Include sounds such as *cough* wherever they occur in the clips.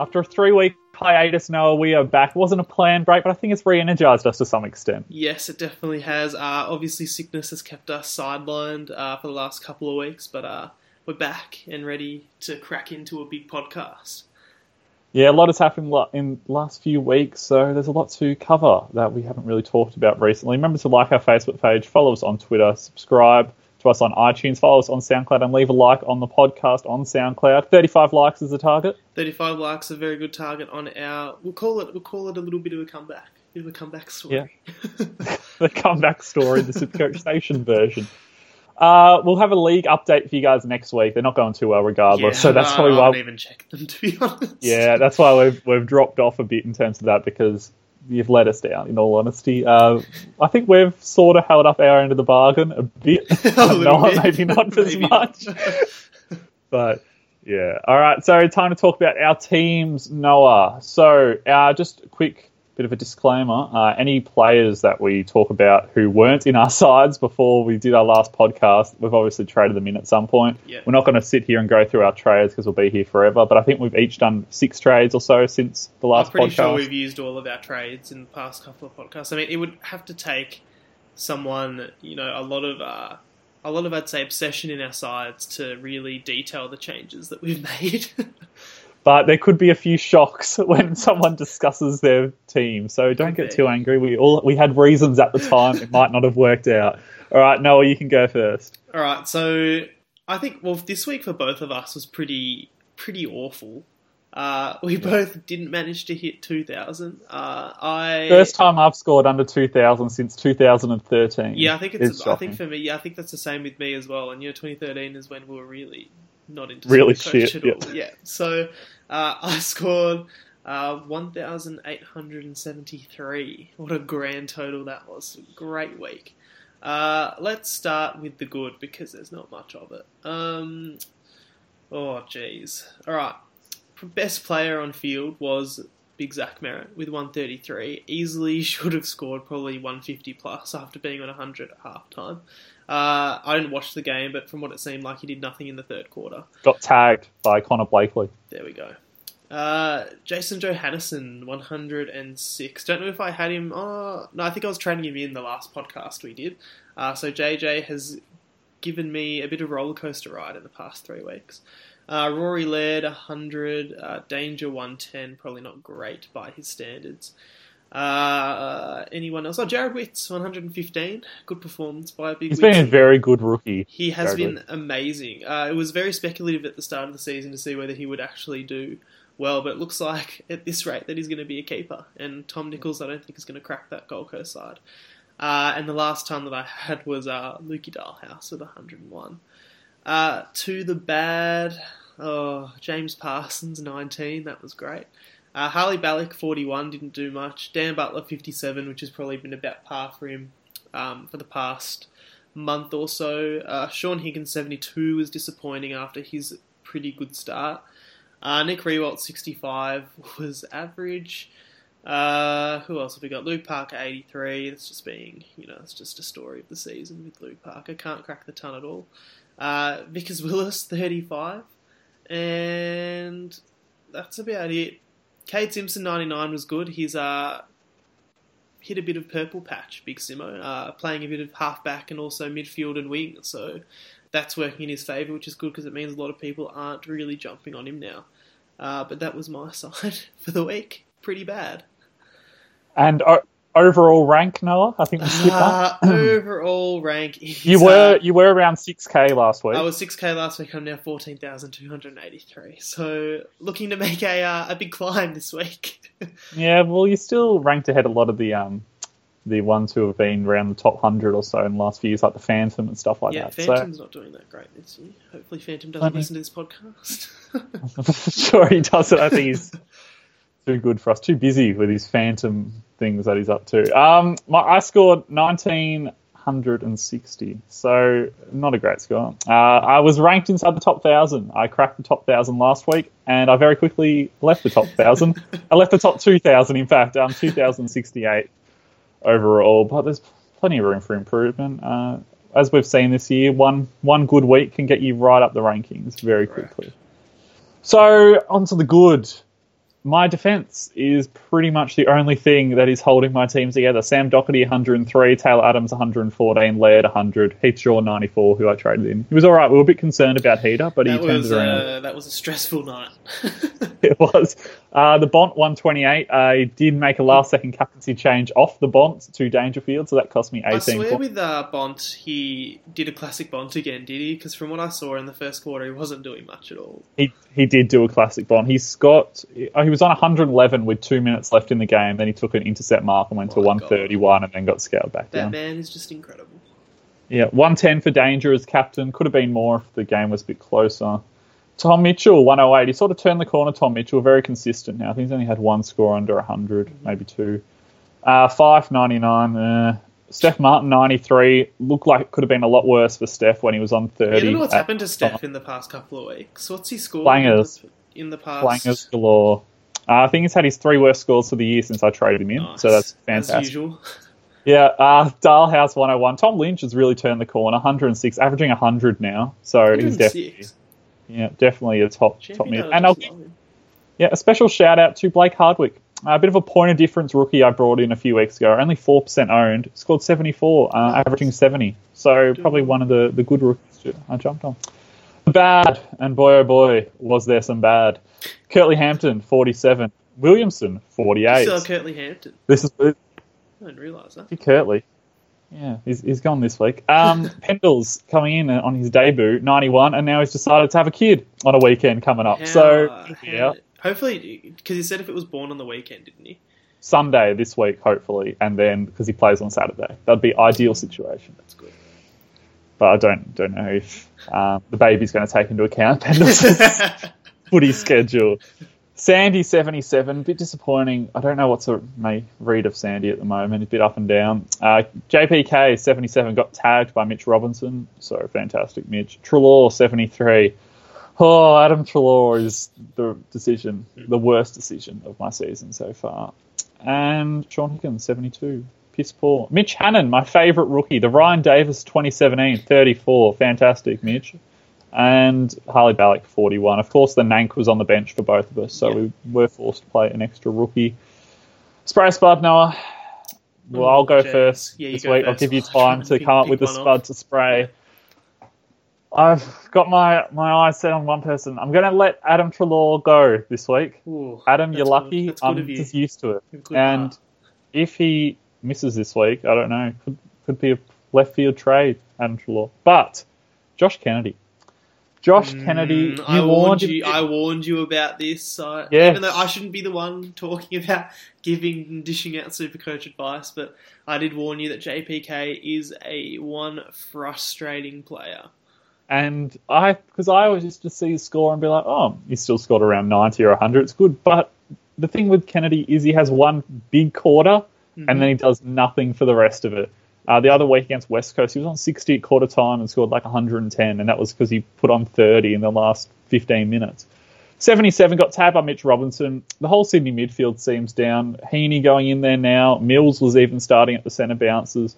After a three week hiatus, Noah, we are back. It wasn't a planned break, but I think it's re energized us to some extent. Yes, it definitely has. Uh, obviously, sickness has kept us sidelined uh, for the last couple of weeks, but uh, we're back and ready to crack into a big podcast. Yeah, a lot has happened in the last few weeks, so there's a lot to cover that we haven't really talked about recently. Remember to like our Facebook page, follow us on Twitter, subscribe to us on iTunes, follow us on SoundCloud, and leave a like on the podcast on SoundCloud. 35 likes is the target. 35 likes is a very good target on our. We'll call it. We'll call it a little bit of a comeback. Bit of a comeback story. Yeah. *laughs* *laughs* the comeback story, the Supercoach Station version. Uh, we'll have a league update for you guys next week. They're not going too well, regardless. Yeah, so that's probably why. I haven't even checked them to be honest. Yeah, that's why we've we've dropped off a bit in terms of that because you've let us down. In all honesty, uh, I think we've sort of held up our end of the bargain a bit. *laughs* *laughs* a not, bit. maybe not *laughs* as much. but yeah, all right. So time to talk about our teams, Noah. So uh, just a quick bit of a disclaimer. Uh, any players that we talk about who weren't in our *laughs* sides before we did our last podcast, we've obviously traded them in at some point. Yeah. We're not going to sit here and go through our trades because we'll be here forever. But I think we've each done six trades or so since the last. I'm pretty podcast. sure we've used all of our trades in the past couple of podcasts. I mean, it would have to take someone, you know, a lot of. Uh, a lot of, I'd say, obsession in our sides to really detail the changes that we've *laughs* made. But there could be a few shocks *laughs* when someone discusses their team. So don't get too angry. We all we had reasons at the time it might not have worked out. All right, Noah, you can go first. All right, so I think well this week for both of us was pretty pretty awful. Uh, we both didn't manage to hit 2,000. Uh, I first time I've scored under 2,000 since 2013. Yeah, I think it's. it's I think for me, yeah, I think that's the same with me as well. And you know, 2013 is when we were really not into really shit. Yeah. yeah. So uh, *laughs* I scored uh, 1,873. What a grand total that was. Great week. Uh, let's start with the good because there's not much of it. Um, oh, jeez. All right. Best player on field was Big Zach Merrett with 133. Easily *laughs* should have scored probably 150 plus after being on 100 at half time. Uh, I didn't watch the game, but from what it seemed like, he did nothing in the third quarter. Got tagged by Connor Blakely. There we go. Uh, Jason Johannisen, 106. Don't know if I had him. Oh, no, I think I was trading him in the last podcast we did. Uh, so JJ has given me a bit of roller coaster ride in the past three weeks. Uh, Rory Laird, 100. Uh, Danger, 110. Probably not great by his standards. Uh, anyone else? Oh, Jarrod Witts, 115. Good performance by a big. He's Witts. been a very good rookie. He has Jarrod been Witts. amazing. Uh, it was very speculative at the start of the season to see whether he would actually do well, but it looks like *laughs* at this rate that he's going to be a keeper. And Tom Nicholls, I don't think is going to crack that Gold Coast side. Uh, and the last time that I had was uh, Lukey Dahlhaus with 101. Uh, to the bad, oh, James Parsons, 19. That was great. Uh, Harley Balic, 41, didn't do much. Dan Butler, 57, which has probably been about par for him um, for the past month or so. Uh, Shaun Higgins, 72, was disappointing after his pretty good start. Uh, Nick Riewoldt, 65, *laughs* was average. Uh, who else have we got? Luke Parker, 83. That's just being, you know, it's just a story of the season with Luke Parker. Can't crack the ton at all. Uh, Vickers Willis, *laughs* 35. And that's about it. Kade Simpson 99 was good. He's uh, hit a bit of purple patch, Big Simo, uh, playing a bit of halfback and also midfield and wing. So that's working in his favour, which is good because it means a lot of people aren't really jumping on him now. Uh, but that was my *laughs* side for the week. Pretty bad. And uh, overall rank, Noah? I think we skipped uh, that. *clears throat* overall rank. Is You were uh, you were around six k last week. I was six k last week. I'm now fourteen thousand two hundred eighty three. So looking to make a uh, a big climb this week. *laughs* yeah, well, you're still ranked ahead a lot of the um the ones who have been around the top hundred or so in the last few years, like the Phantom and stuff like yeah, that. Yeah, Phantom's so, not doing that great this year. Hopefully, Phantom doesn't listen to this podcast. *laughs* *laughs* sure, he doesn't. I think he's too good for us. Too busy with his Phantom things that he's up to. Um, my, I scored 1960, so not a great score. Uh, I was ranked inside the top thousand. I cracked the top thousand last week, and I very quickly left the top thousand. *laughs* I left the top 2,000, in fact, um, 2,068 overall. But there's plenty of room for improvement. Uh, as we've seen this year, one one good week can get you right up the rankings very quickly. So on to the good. My defense is pretty much the only thing that is holding my team together. Sam Docherty 103, Taylor Adams 114, Laird 100, Heath Shaw 94, who I traded in. He was all right. We were a bit concerned about Heater, but that he turned it around. uh, that was a stressful night. *laughs* It was. Uh, the Bont 128. I did make a last second captaincy change off the Bont to Dangerfield, so that cost me 18 I swear points. with uh, Bont, he did a classic Bont again, did he? Because from what I saw in the first quarter, he wasn't doing much at all. He, he did do a classic Bont. He's got. oh, He was on 111 with two minutes left in the game. Then he took an intercept mark and went to My 131 and then got scaled back That down. man is just incredible. Yeah, 110 for Danger as captain. Could have been more if the game was a bit closer. Tom Mitchell, 108. He sort of turned the corner, Tom Mitchell. Very consistent now. I think he's only had one score under 100, maybe two. Uh, 599. Uh, Steph Martin, 93. Looked like it could have been a lot worse for Steph when he was on 30. Yeah, I don't know what's happened to Steph in the past couple of weeks. What's he scored Flangers. in the, past? Flangers galore. Uh, I think he's had his three worst scores for the year since I traded him in, Nice. so that's As fantastic. usual. Yeah, uh, Dahlhaus 101. Tom Lynch has really turned the corner, 106, averaging 100 now. So he's definitely, 106. Yeah, definitely a top top mid. And I'll just love him. yeah, a special shout out to Blake Hardwick, a bit of a point of difference rookie I brought in a few weeks ago. Only four percent owned, scored 74, uh, averaging 70. So probably one of the the good rookies I jumped on. Bad and boy oh boy was there some bad. Curtly Hampton 47, Williamson 48. Still Curtly Hampton. This is I didn't realise that. Curtly. Yeah, he's, he's gone this week. Um, *laughs* Pendles coming in on his debut, 91, and now he's decided to have a kid on a weekend coming up. How, so, yeah, hopefully, because he said if it was born on the weekend, didn't he? Sunday this week, hopefully, and then because he plays on Saturday. That'd be ideal situation. That's good. But I don't don't know if um, the baby's going to take into account *laughs* Pendles' *laughs* footy schedule. Sandy seventy seven, bit disappointing. I don't know what's a read of Sandy at the moment. A bit up and down. Uh, JPK seventy seven got tagged by Mitch Robinson, so fantastic, Mitch. Treloar seventy three. Oh, Adam Treloar is the decision, the worst decision of my season so far. And Shaun Higgins seventy two. Piss poor. Mitch Hannan, my favourite rookie. The Ryan Davis 2017, 34. Fantastic, Mitch and Harley Balic 41. Of course, the Nank was on the bench for both of us, so Yeah. we were forced to play an extra rookie. Spray Spud, Noah. Well, I'll go jeez. first Yeah, this week. I'll give you *laughs* time to pick- come up with the one spud off. to spray. I've got my, my eyes set on one person. I'm going to let Adam Treloar go this week. Ooh, Adam, you're lucky. Good I'm you. just used to it. And heart. if he misses this week, I don't know. Could could be a left field trade, Adam Treloar. But Josh Kennedy. Josh Kennedy, Mm, you I warned you. him- I warned you about this. Uh, Yes. Even though I shouldn't be the one talking *laughs* about giving and dishing out super coach advice, but I did warn you that JPK is a one frustrating player. And I, because I always used to see his score and be like, oh, he's still scored around 90 or 100. It's good. But the thing with Kennedy is he has one big quarter Mhm. and then he does nothing for the rest of it. Uh, the other week against West Coast, he was on 60 at quarter time and scored like 110, and that was because he put on 30 in the last 15 minutes. 77 got tabbed by Mitch Robinson. The whole Sydney midfield seems down. Heaney going in there now. Mills was even starting at the centre bounces.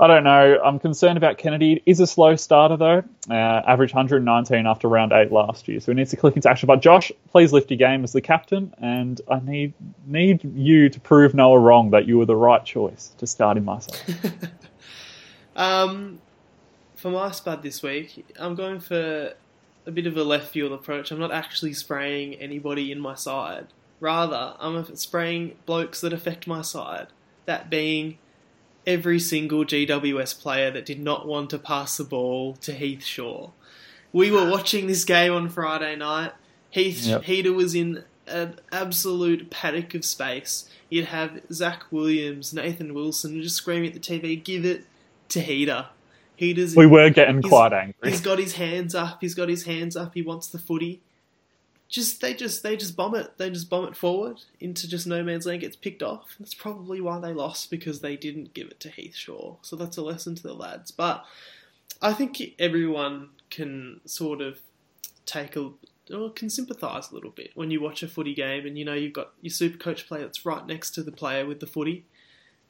I don't know. I'm concerned about Kennedy. Is a slow starter though. Uh, average 119 after round eight last year, so he needs to click into action. But Josh, please lift your game as the captain, and I need need you to prove Noah wrong that you were the right choice to start him myself. *laughs* Um, for my spud this week, I'm going for a bit of a left field approach. I'm not actually spraying anybody in my side. Rather, I'm spraying blokes that affect my side. That being every single GWS player that did not want to pass the ball to Heath Shaw. We were watching this game on Friday night. Heath Yep. Heater was in an absolute paddock of space. You'd have Zach Williams, Nathan Wilson just screaming at the TV, "Give it to Heater." Heater's we were getting quite angry. He's got his hands up. He's got his hands up. He wants the footy. Just they just they just bomb it. They just bomb it forward into just no man's land. Gets picked off. That's probably why they lost because they didn't give it to Heath Shaw. So that's a lesson to the lads. But I think everyone can sort of take a or can sympathise a little bit when you watch a footy game and you know you've got your super coach player that's right next to the player with the footy.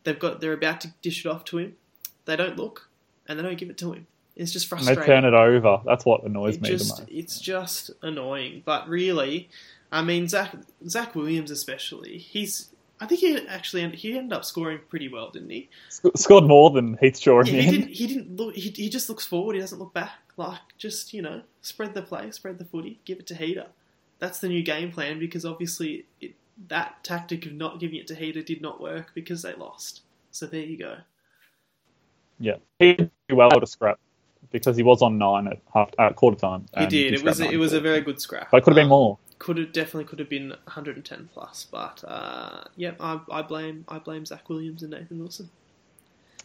They've got they're about to dish it off to him. They don't look and they don't give it to him. It's just And they turn it over. That's what annoys It me just, the most. It's just annoying. But really, I mean, Zach Zach Williams especially. He's I think he actually he ended up scoring pretty well, didn't he? Sc- scored more than Heath Shaw Yeah, he didn't. He didn't look. He, he just looks forward. He doesn't look back. Like just you know, spread the play, spread the footy, give it to Heater. That's the new game plan because obviously it, that tactic of not giving it to Heater did not work because they lost. So there you go. Yeah, he did well to scrap because he was on nine at half at quarter time. He and did. It was a, it was a very good scrap. But it could have been Um, more. Could have definitely could have been 110 plus, but uh, yeah, I, I blame I blame Zach Williams and Nathan Wilson.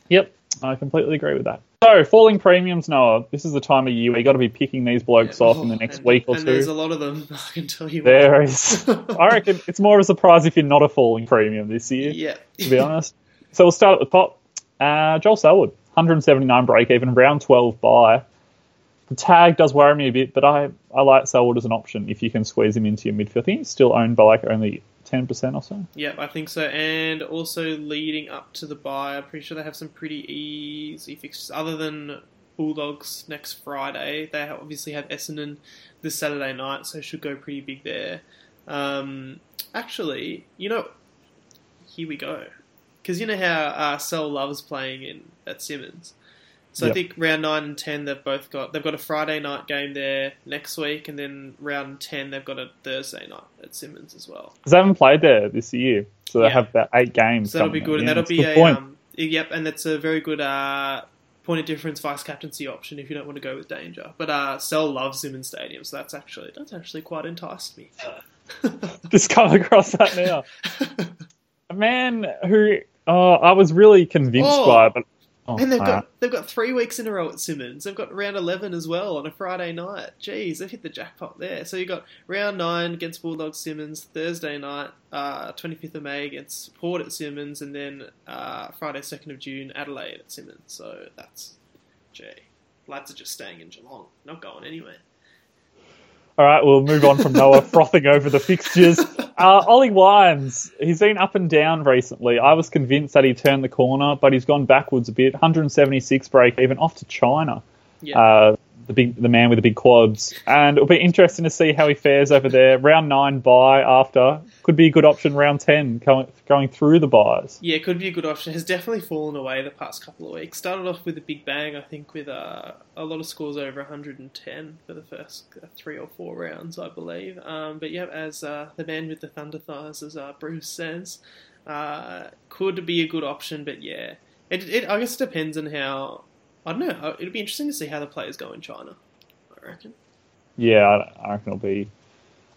Yep, I completely agree with that. So, falling premiums, Noah. This is the time of year where you got to be picking these blokes off in the Oh, next and, week or and there's two. a lot of them. *laughs* I can tell you. There is. *laughs* I reckon it's more of a surprise if you're not a falling premium this year. Yeah. to be honest. So we'll start at the top. Uh, Joel Selwood, 179 break even, round 12 bye. The tag does worry me a bit, but I, I like Selwood as an option if you can squeeze him into your midfield. I think he's still owned by like only 10% or so. Yeah, I think so. And also leading up to the bye, I'm pretty sure they have some pretty easy fixtures. Other than Bulldogs next Friday, they obviously have Essendon this Saturday night, so should go pretty big there. Um, actually, you know, here we go. Because you know how uh, Sel loves playing in at Simonds. So I think round nine and ten they've both got they've got a Friday night game there next week, and then round ten they've got a Thursday night at Simonds as well. Because they haven't played there this year. So they Yeah. have about eight games. So that'll be good, and that'll be a point. um, yep, and that's a very good uh, point of difference vice captaincy option if you don't want to go with danger. But uh, Sel loves Simonds Stadium, so that's actually that's actually quite enticed me. *laughs* Just come across that now. *laughs* A man who oh, I was really convinced Oh. by, but oh, and they've got they've got three weeks in a row at Simonds. They've got round eleven as well on a Friday night. Jeez, they've hit the jackpot there. So you've got round nine against Bulldogs Simonds, Thursday night, twenty fifth of May against Port at Simonds, and then uh, Friday second of June Adelaide at Simonds. So that's gee, lads are just staying in Geelong, not going anywhere. All right, we'll move on from Noah *laughs* frothing over the fixtures. Uh, Ollie Wines, he's been up and down recently. I was convinced that he turned the corner, but he's gone backwards a bit. 176 break even off to China. Yeah. Uh, the big, the man with the big quads, and it'll be interesting to see how he fares over there. Round nine bye after could be a good option. Round ten going going through the byes. Yeah, could be a good option. Has definitely fallen away the past couple of weeks. Started off with a big bang, I think, with uh, a lot of scores over 110 for the first uh, three or four rounds, I believe. Um, but yeah, as uh, the man with the thunder thighs, as uh, Bruce says, uh, could be a good option. But yeah, it, it I guess it depends on how. I don't know. It'll be interesting to see how the players go in China. I reckon. Yeah, I, I reckon it'll be.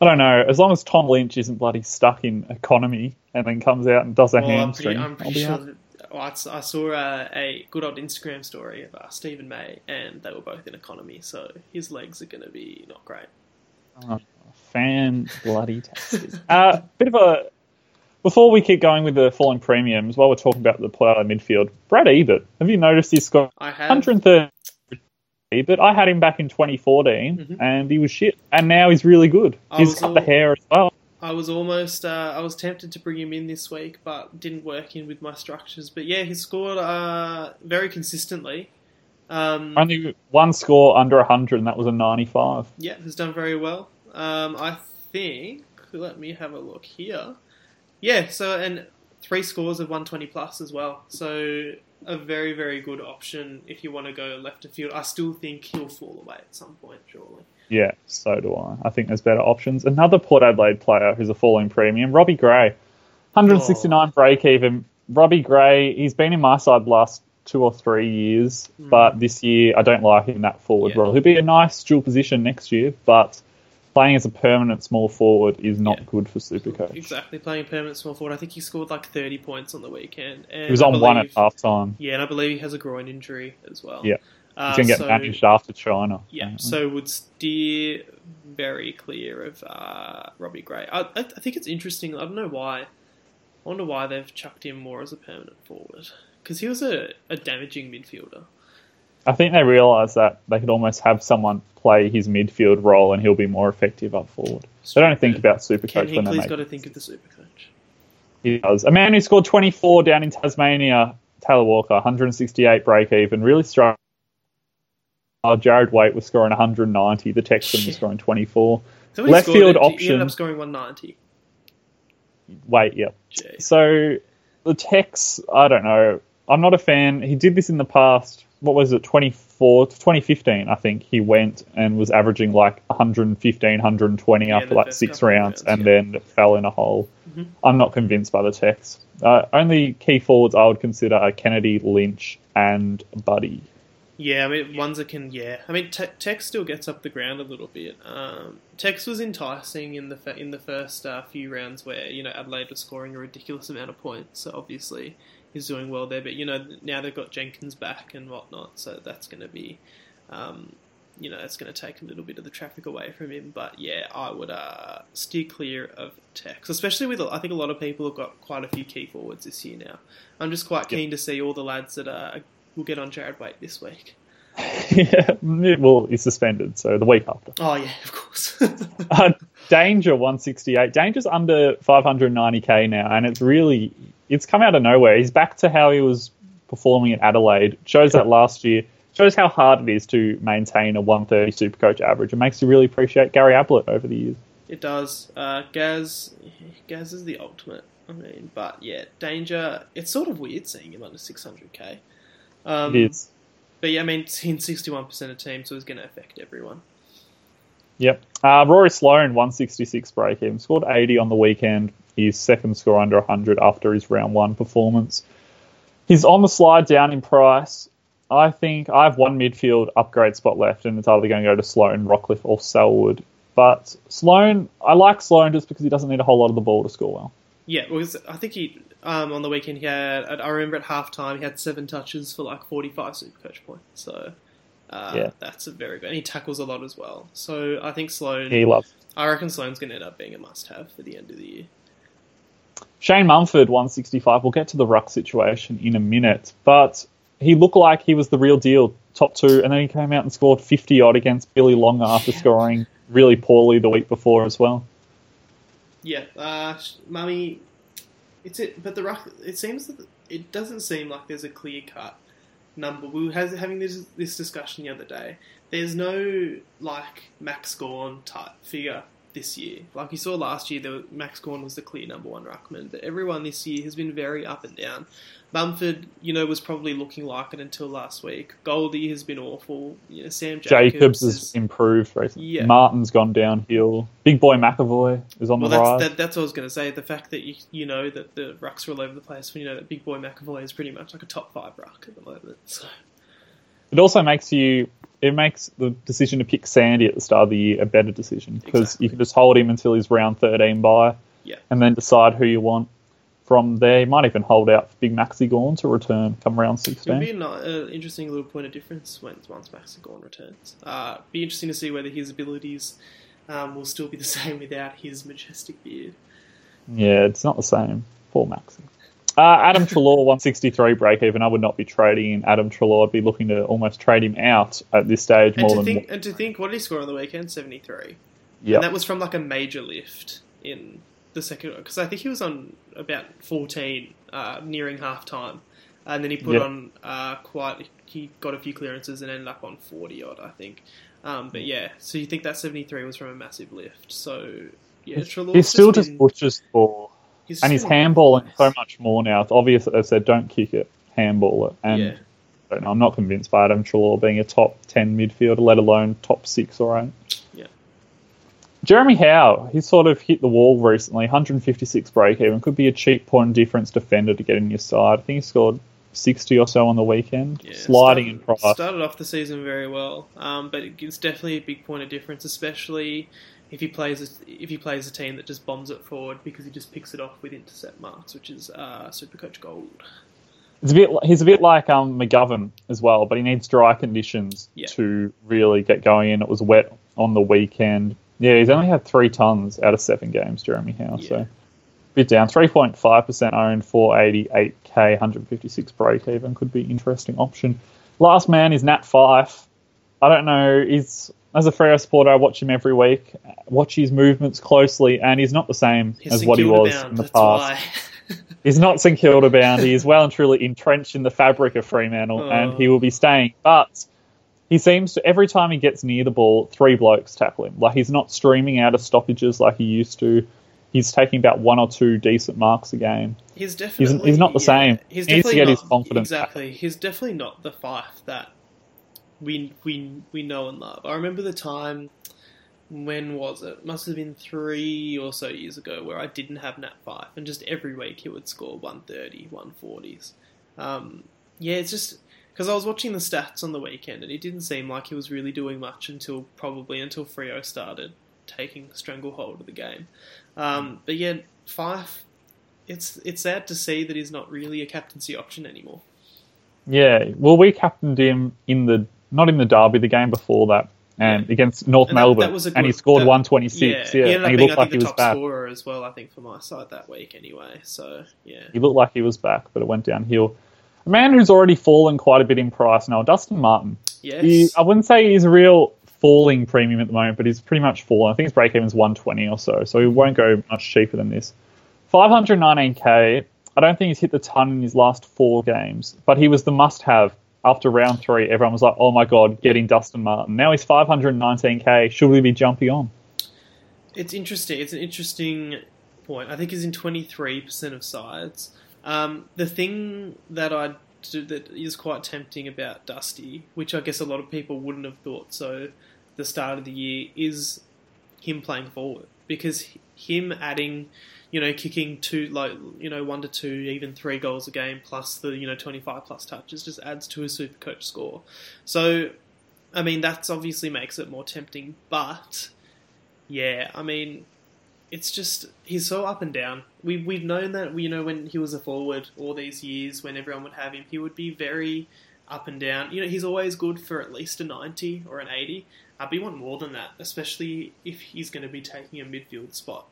I don't know. As long as Tom Lynch isn't bloody stuck in economy and then comes out and does a Well, I'm hamstring, pretty, I'm pretty sure. That, well, I I saw uh, a good old Instagram story of uh, Steven May, and they were both in economy, so his legs are going to be not great. Fan bloody tastic. *laughs* uh, bit of a. Before we keep going with the falling premiums, while we're talking about the player midfield, Brad Ebert. Have you noticed he's got I have 130? But I had him back in 2014, Mhm. and he was shit. And now he's really good. He's cut the hair as well. I was almost uh, I was tempted to bring him in this week, but didn't work in with my structures. But yeah, he scored uh, very consistently. Um, Only one score under 100, and that was a 95. yeah, has done very well. Um, I think. Let me have a look here. Yeah, so and three scores of 120 plus as well. So a very very good option if you want to go left of field. I still think he'll fall away at some point, surely. Yeah, so do I. I think there's better options. Another Port Adelaide player who's a falling premium, Robbie Gray. 169 Oh. break even. Robbie Gray, he's been in my side the last two or three years, hmm. but this year I don't like him that forward. Yeah. role. He'll be a nice dual position next year, but playing as a permanent small forward is not Yeah. good for Supercoach. Exactly, playing permanent small forward. I think he scored like 30 points on the weekend. And He was on one at believe- half time. Yeah, and I believe he has a groin injury as well. Yeah. Uh, He's going to get so, managed after China. Yeah, so would steer very clear of uh, Robbie Gray. I, I, I think it's interesting. I don't know why. I wonder why they've chucked him more as a permanent forward because he was a, a damaging midfielder. I think they realise that they could almost have someone play his midfield role and he'll be more effective up forward. They don't think about Ken Supercoach when they make got to think of the super coach. He does. A man who scored 24 down in Tasmania, Taylor Walker, 168 break even, really strong. uh, Jarrod Waite was scoring 190. The Texan was scoring 24. So Left field it- He ended option. up scoring 190. Wait, yeah. Jeez. So the Tex, I don't know. I'm not a fan. He did this in the past. What was it? 24, 2015, I think. He went and was averaging like 115, 120 Yeah, after like six rounds, rounds, and yeah. then fell in a hole. Mhm. I'm not convinced by the Tex Uh, only key forwards I would consider are Kennedy, Lynch, and Buddy. Yeah, I mean, ones that can, yeah. I mean, Te- Tex still gets up the ground a little bit. Um, Tex was enticing in the fir- in the first uh, few rounds where you know Adelaide was scoring a ridiculous amount of points. So obviously he's doing well there. But you know now they've got Jenkins back and whatnot, so that's going to be, um, you know, it's going to take a little bit of the traffic away from him. But yeah, I would uh, steer clear of Tex, especially with I think a lot of people have got quite a few key forwards this year now. I'm just quite keen to see all the lads that uh, will get on Jarrod Waite this week. *laughs* yeah, well, he's suspended, so the week after. Oh yeah, of course. *laughs* Uh, Danger 168. Danger's under 590k now, and it's really it's come out of nowhere. He's back to how he was performing at Adelaide. Shows that last year. Shows how hard it is to maintain a 130 Supercoach average. It makes you really appreciate Gary Ablett over the years. it does. Uh, Gaz, Gaz is the ultimate. I mean, but yeah, Danger. It's sort of weird seeing him under 600k. Um, it is. But yeah, I mean, it's in 61% of teams, so it's going to affect everyone. Yep. Uh, Rory Sloane 166 break even. Scored 80 on the weekend. His second score under 100 after his round one performance. He's on the slide down in price. I think I have one midfield upgrade spot left, and it's either going to go to Sloane, Rockliff, or Selwood. But Sloane, I like Sloane just because he doesn't need a whole lot of the ball to score well. Yeah, because I think he um, on the weekend he had. I remember at halftime he had seven touches for like 45 super coach points. So uh, Yeah. that's a very good. And he tackles a lot as well. So I think Sloane. He loves. I reckon Sloane's going to end up being a must-have for the end of the year. Shane Mumford 165. We'll get to the ruck situation in a minute, but he looked like he was the real deal, top two, and then he came out and scored 50 odd against Billy Long after scoring really poorly the week before as well. Yeah, uh, Mummy, it's it, but the ruck. It seems that it doesn't seem like there's a clear cut number. We were having this this discussion the other day. There's no like Max Gawn type figure this year. Like you saw last year, there was, Max Gawn was the clear number one ruckman, but everyone this year has been very up and down. Mumford, you know, was probably looking like it until last week. Goldie has been awful. You know, Sam Jacobs, Jacobs has is- improved recently. Yeah. Martin's gone downhill. Big boy McEvoy is on Well, the that's rise. that, that's what I was going to say. The fact that you you know that the rucks are all over the place when you know that Big Boy McEvoy is pretty much like a top five ruck at the moment. So It also makes you. It makes the decision to pick Sandy at the start of the year a better decision because Exactly. you can just hold him until he's round 13 bye, Yeah. and then decide who you want. From there, you might even hold out for Big Maxi Gawn to return come round 16. it'll 16. be an uh, interesting little point of difference when once Max Gawn returns. Uh, be interesting to see whether his abilities um, will still be the *laughs* same without his majestic beard. Yeah, it's not the same. Poor Maxi. Uh, Adam Treloar, 163 break even. I would not be trading in Adam Treloar. I'd be looking to almost trade him out at this stage And more to than. think, and to think, what did he score on the weekend? Seventy three. yeah. And that was from like a major lift in the second because I think he was on about 14 uh, nearing half time. And then he put Yeah. on uh, quite, he got a few clearances and ended up on 40 odd, I think. Um, but yeah, so you think that 73 was from a massive lift. So yeah, Treloar's He still just been- butchers the ball. He's And he's handballing nice. so much more now. It's obvious that they've said don't kick it, handball it. And Yeah. I don't know, I'm not convinced by Adam Treloar being a top 10 midfielder, let alone top 6 or 8. Yeah. Jeremy Howe, he's sort of hit the wall recently. 156 break even. Could be a cheap point difference defender to get in your side. I think he scored 60 or so on the weekend. Yeah, sliding in started, price. Started off the season very well, um, but it's definitely a big point of difference, especially if he plays a, if he plays a team that just bombs it forward because he just picks it off with intercept marks, which is uh, Supercoach Gold. It's a bit. He's a bit like um, McGovern as well, but he needs dry conditions Yeah. to really get going. And it was wet on the weekend. Yeah, he's only had three tons out of seven games, Jeremy Howe. Yeah. So bit down. Three point five percent owned, four eighty eight k, hundred fifty six break even could be interesting option. Last man is Nat Fyfe. I don't know. He's as a Freo supporter, I watch him every week, watch his movements closely, and he's not the same He's as what he was bound, in the past. He's not St Kilda bound. He is well and truly entrenched in the fabric of Fremantle, Oh. and he oh. will be staying. But he seems to every time he gets near the ball, three blokes tackle him. Like he's not streaming out of stoppages like he used to. He's taking about one or two decent marks a game. He's definitely He's, he's not the yeah, same. He's he needs to definitely get not, his confidence back. Exactly. He's definitely not the Fyfe that we we we know and love. I remember the time when was it? Must have been three or so years ago where I didn't have Nat Fyfe, and just every week he would score 130, 140s. Um, yeah, it's just because I was watching the stats on the weekend, and it didn't seem like he was really doing much until probably until Freo started taking stranglehold of the game. Um, but yeah, Fyfe, it's it's sad to see that he's not really a captaincy option anymore. Yeah, well, we captained him in the not in the derby, the game before that, and Yeah. against North And Melbourne, that was a and he scored that- one twenty six. Yeah, he ended and up he being, looked like he was top back. scorer as well. I think for my side that week, anyway. So yeah, He looked like he was back, but it went downhill. A man who's already fallen quite a bit in price now, Dustin Martin. yes, He, I wouldn't say he's a real falling premium at the moment, but he's pretty much fallen. I think his break even's 120 or so, so he won't go much cheaper than this. 519k. I don't think he's hit the ton in his last four games, but he was the must-have after round three. Everyone was like, "Oh my god, getting Dustin Martin." Now he's 519k. Should we be jumping on? It's interesting. It's an interesting point. I think he's in twenty three percent of sides. Um, the thing that I do that is quite tempting about Dusty, which I guess a lot of people wouldn't have thought so, the start of the year, is him playing forward because him adding, you know, kicking two like you know one to two, even three goals a game plus the you know twenty five plus touches just adds to his super coach score. So, I mean, that's obviously makes it more tempting, but yeah, I mean, it's just he's so up and down. We we've known that you know when he was a forward all these years, when everyone would have him, he would be very up and down. You know, he's always good for at least a ninety or an eighty. Uh, but you want more than that, especially if he's going to be taking a midfield spot.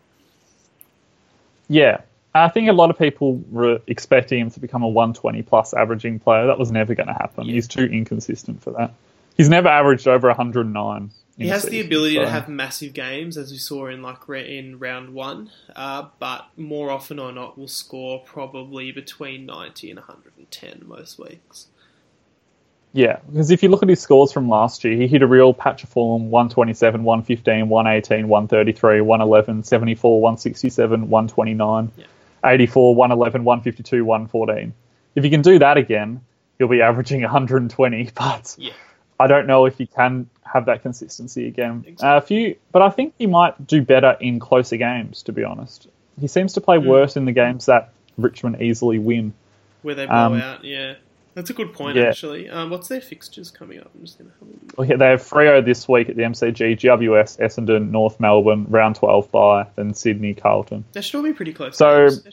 Yeah. I think a lot of people were expecting him to become a 120 plus averaging player. That was never going to happen. Yeah. He's too inconsistent for that. He's never averaged over 109. He has the ability so- to have massive games, as we saw in like in round one. Uh, but more often or not, will score probably between ninety and one hundred and ten most weeks. Yeah, because if you look at his scores from last year, he hit a real patch of form 127, 115, 118, 133, 111, 74, 167, 129, Yeah. 84, 111, 152, 114. If you can do that again, he'll be averaging 120, *laughs* but Yeah. I don't know if he can have that consistency again. Exactly. Uh, a few, but I think he might do better in closer games, to be honest. He seems to play Mm. worse in the games that Richmond easily win. where they blow Um, out. Yeah, that's a good point yeah. actually. Um, what's their fixtures coming up? I'm just gonna have a look. Yeah, they have Freo this week at the MCG, GWS, Essendon, North Melbourne, round 12 bye, then Sydney, Carlton. They should all be pretty close. So, games,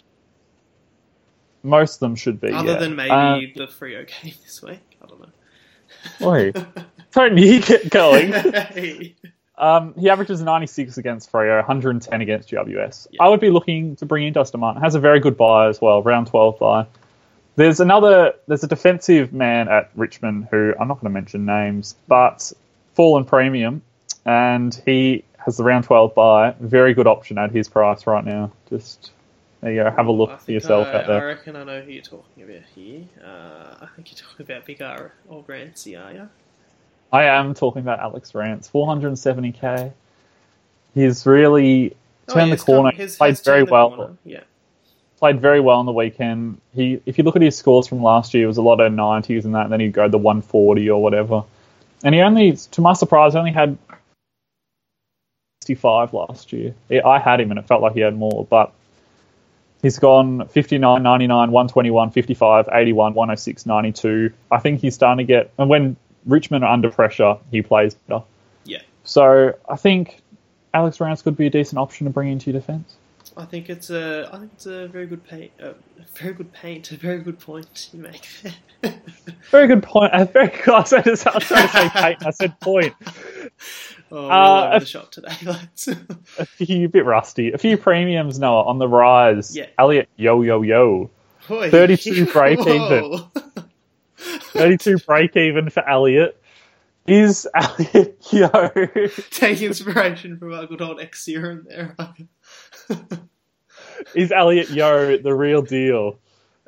Most of them should be. other yeah. than maybe Uh, the Freo game this week. I don't know. Oi, *laughs* don't you get going? Hey. Um, he averages 96 against Freo, 110 against GWS. Yeah. I would be looking to bring in Dustin Martin. Has a very good bye as well, round 12 bye. There's another, there's a defensive man at Richmond who I'm not going to mention names, but fallen premium, and he has the round 12 bye. Very good option at his price right now. Just there you go. Have a look I for yourself I, out there. I reckon I know who you're talking about here. Uh, I think you're talking about Big R or Rancy, are you? I am talking about Alex Rance, 470k. He's really turned the he's corner. come- he's- played very well. corner, Yeah. Played very well on the weekend. He, if you look at his scores from last year, it was a lot of 90s and that, and then he'd go the 140 or whatever. And he only, to my surprise, only had 65 last year. I had him and it felt like he had more, but he's gone 59, 99, 121, 55, 81, 106, 92. I think he's starting to get, and when Richmond are under pressure, he plays better. Yeah. So I think Alex Rance could be a decent option to bring into your defence. I think it's a, I think it's a very good paint, uh, very good paint, a very good point you make there. *laughs* Very good point. A very good. I was trying to, I was trying to say paint. I said point. oh, Uh, a- the shop today, *laughs* lads. A few bit rusty. A few premiums, Noah, on the rise. Yeah. Elliot, yo yo yo. 32 break *laughs* even. 32 break even for Elliot. Is Elliot Yeo? *laughs* Take inspiration from our good old ex serum there. *laughs* Is Elliot Yeo the real deal?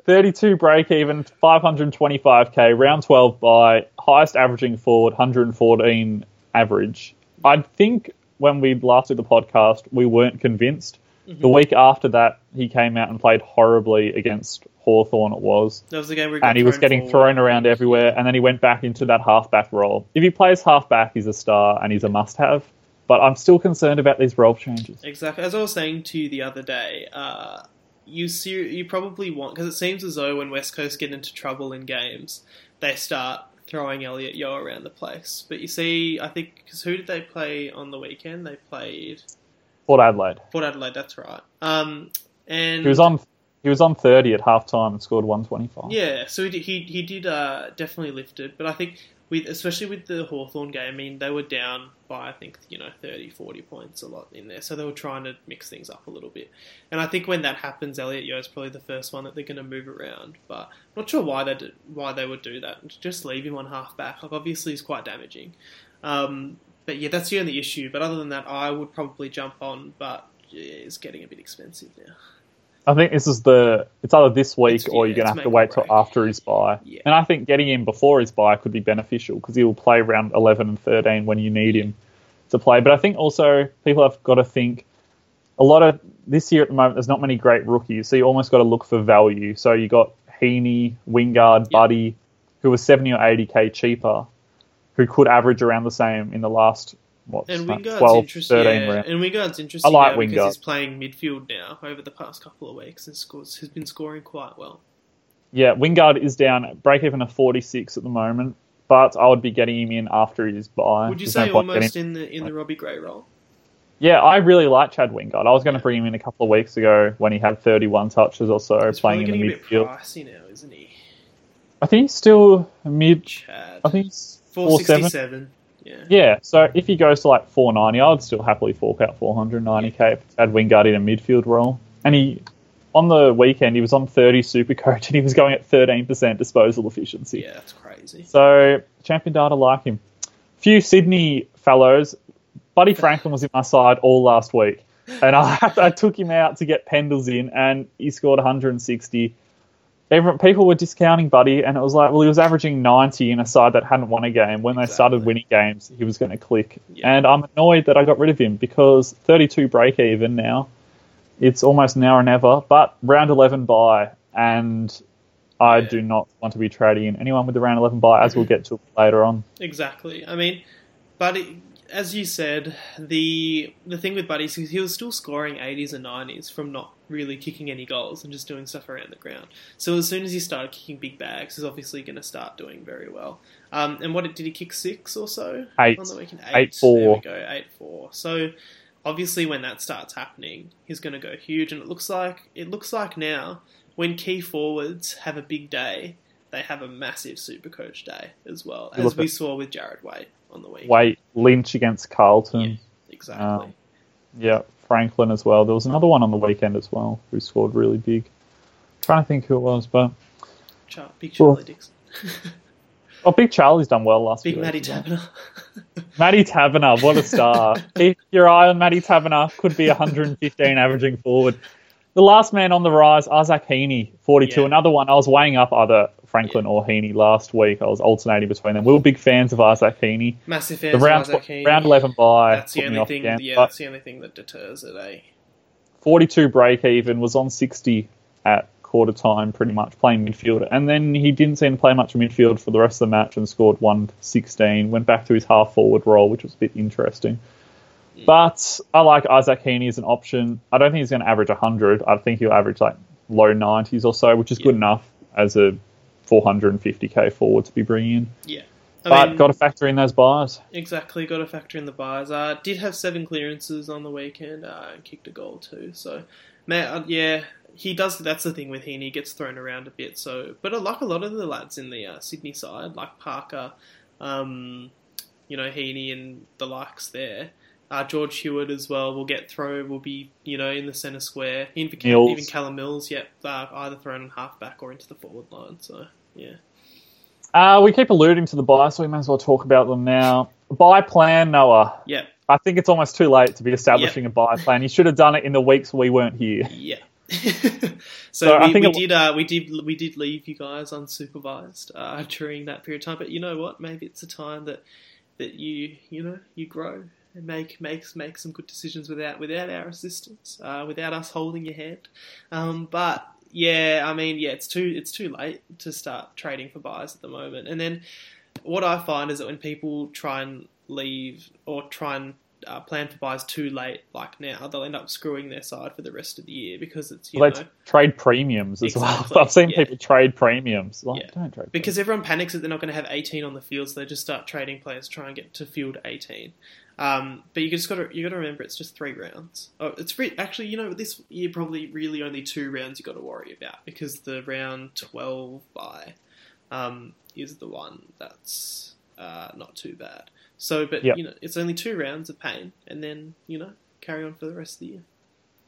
32 break even, 525k, round 12 bye, highest averaging forward, 114 average. I think when we last did the podcast, we weren't convinced. Mm-hmm. The week after that, he came out and played horribly against Hawthorn. it was. That was the game And he was getting forward. thrown around everywhere, and then he went back into that halfback role. If he plays halfback, he's a star and he's a must have. But I'm still concerned about these role changes. Exactly. As I was saying to you the other day, uh, you ser- you probably want because it seems as though when West Coast get into trouble in games, they start throwing Elliot Yeo around the place. But you see, I think because who did they play on the weekend? They played Port Adelaide. Port Adelaide. That's right. Um, and He was on. He was on 30 at halftime and scored 125. Yeah, so he did, he, he did uh, definitely lift it, but I think with especially with the Hawthorn game, I mean they were down by I think you know 30, 40 points a lot in there, so they were trying to mix things up a little bit. And I think when that happens, Elliot Yeo is probably the first one that they're going to move around, but I'm not sure why they do, why they would do that. Just leave him on half back. Like obviously he's quite damaging. Um, but yeah, that's the only issue. But other than that, I would probably jump on, but yeah, it's getting a bit expensive now. I think this is the. It's either this week It's- or yeah, you're going to have to wait till after his bye. Yeah. And I think getting him before his bye could be beneficial because he will play around 11 and 13 when you need him to play. But I think also people have got to think a lot of this year at the moment. There's not many great rookies, so you almost got to look for value. So you got Heaney, Wingard. Buddy, who was 70 or 80k cheaper, who could average around the same in the last what And like Wingard's 12, interesting. 13 Yeah, rounds. and Wingard's interesting I like now because he's playing midfield now over the past couple of weeks and scores. Has been scoring quite well. Yeah, Wingard is down break even at 46 at the moment, but I would be getting him in after his bye. Would you There's say no almost in the in the Robbie Gray role? Yeah, I really like Chad Wingard. I was going to bring him in a couple of weeks ago when he had 31 touches or so He's playing in the getting a bit midfield. pricey now, isn't he? I think he's still mid. Chad. I think he's four 4'7". Yeah. Yeah, so if he goes to like 490, I would still happily fork out 490k for Chad Wingard in a midfield role. And he, on the weekend, he was on 30 super coach and he was going at 13% disposal efficiency. Yeah, that's crazy. So champion data like him. Few Sydney fellows. Buddy *laughs* Franklin was in my side all last week, and I, *laughs* I took him out to get Pendles in, and he scored 160. Everyone, people were discounting Buddy, and it was like, well, he was averaging 90 in a side that hadn't won a game. When they started winning games, he was going to click. Yeah. And I'm annoyed that I got rid of him because 32 break even now. It's almost now or never, but round 11 bye, and I Yeah. do not want to be trading in anyone with the round 11 bye, as we'll get to later on. Exactly. I mean, Buddy, as you said, the the thing with Buddy is he was still scoring 80s and 90s from not really kicking any goals and just doing stuff around the ground. So as soon as he started kicking big bags, he's obviously going to start doing very well. Um, and what did he kick six or so Eight. on the weekend? Eight, four. There we go, eight four. So obviously when that starts happening, he's going to go huge. And it looks like it looks like now when key forwards have a big day, they have a massive super coach day as well, as we saw with Jarrod Waite on the week. Wait, Lynch against Carlton. Yeah, exactly. Um, Yeah, Franklin as well. There was another one on the weekend as well who scored really big. trying to think who it was, but Char- big Well, Charlie Dixon. *laughs* oh, Big Charlie's done well last big Matty weeks. Taberner. *laughs* Matty Taberner, what a star! *laughs* Keep your eye on Matty Taberner. Could be 115 averaging forward. The last man on the rise, Isaac Heaney, 42. Yeah. Another one. I was weighing up either Franklin or Heaney last week. I was alternating between them. We were big fans of Isaac Heaney. Massive The fans round, of Isaac Heaney. round 11 bye That's the only thing. again. Yeah, that's the only thing that deters it. Eh? 42 break even, was on 60 at quarter time pretty much, playing midfield. And then he didn't seem to play much midfield for the rest of the match and scored 116. Went back to his half forward role, which was a bit interesting. But I like Isaac Heaney as an option. I don't think he's going to average 100. I think he'll average like low 90s or so, which is good enough as a 450k forward to be bringing in. Yeah. I But mean, got to factor in those byes. Exactly, got to factor in the byes. Uh, did have seven clearances on the weekend uh, and kicked a goal too. So, man, uh, yeah, he does. That's the thing with him; he gets thrown around a bit. So, but I like a lot of the lads in the uh, Sydney side, like Parker, um, you know, Heaney and the likes there. Uh, George Hewitt as well will get thrown. Will be you know in the centre square. Even, Mills. even Callum Mills, yep, uh, either thrown on half back or into the forward line. So yeah, Uh, we keep alluding to the byes, so we may as well talk about them now. Bye plan, Noah. yeah, I think it's almost too late to be establishing a bye plan. You should have done it in the weeks we weren't here. yeah. *laughs* so, So we, we it- did uh, we did we did leave you guys unsupervised uh, during that period of time. But you know what? Maybe it's a time that that you you know you grow and make make make some good decisions without without our assistance, uh, without us holding your hand. Um, but yeah, I mean, yeah, it's too it's too late to start trading for byes at the moment. And then what I find is that when people try and leave or try and uh, plan for byes too late, like now, they'll end up screwing their side for the rest of the year because it's you Well, know trade premiums as *laughs* Exactly, well. I've seen yeah. people trade premiums. Like, Yeah. don't trade because everyone panics that they're not going to have 18 on the field, so they just start trading players try and get to field 18. Um, but you just got to you got to remember it's just three rounds. Oh, it's re- actually you know this year probably really only two rounds you got to worry about because the round 12 bye um, is the one that's uh, not too bad. So, but Yep. you know it's only two rounds of pain, and then you know carry on for the rest of the year.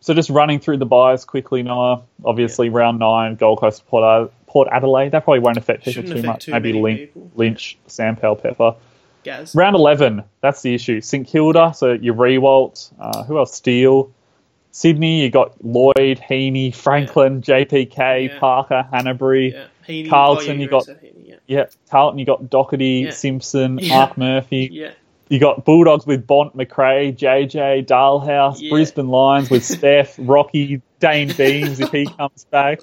So just running through the byes quickly, Noah. Obviously, round nine, Gold Coast, Port, Port Adelaide. That probably won't affect people Shouldn't too affect much. too Maybe Lynch. Lynch, Sam Pepper. Gaz, Round 11, that's the issue. St Kilda, so your Riewoldt. Uh, who else? Steele. Sydney, you got Lloyd, Heeney, Franklin, JPK, Yeah. Parker, Hanbury. yeah, Heeney, Carlton, oh, you got- Heeney, yeah. Yeah, Carlton, you got Docherty, Yeah. Simpson, Yeah. Marc Murphy. yeah. You got Bulldogs with Bont, McRae, JJ, Dahlhaus, Yeah. Brisbane Lions with *laughs* Steph, Rocky, Dayne Beams if he *laughs* comes back.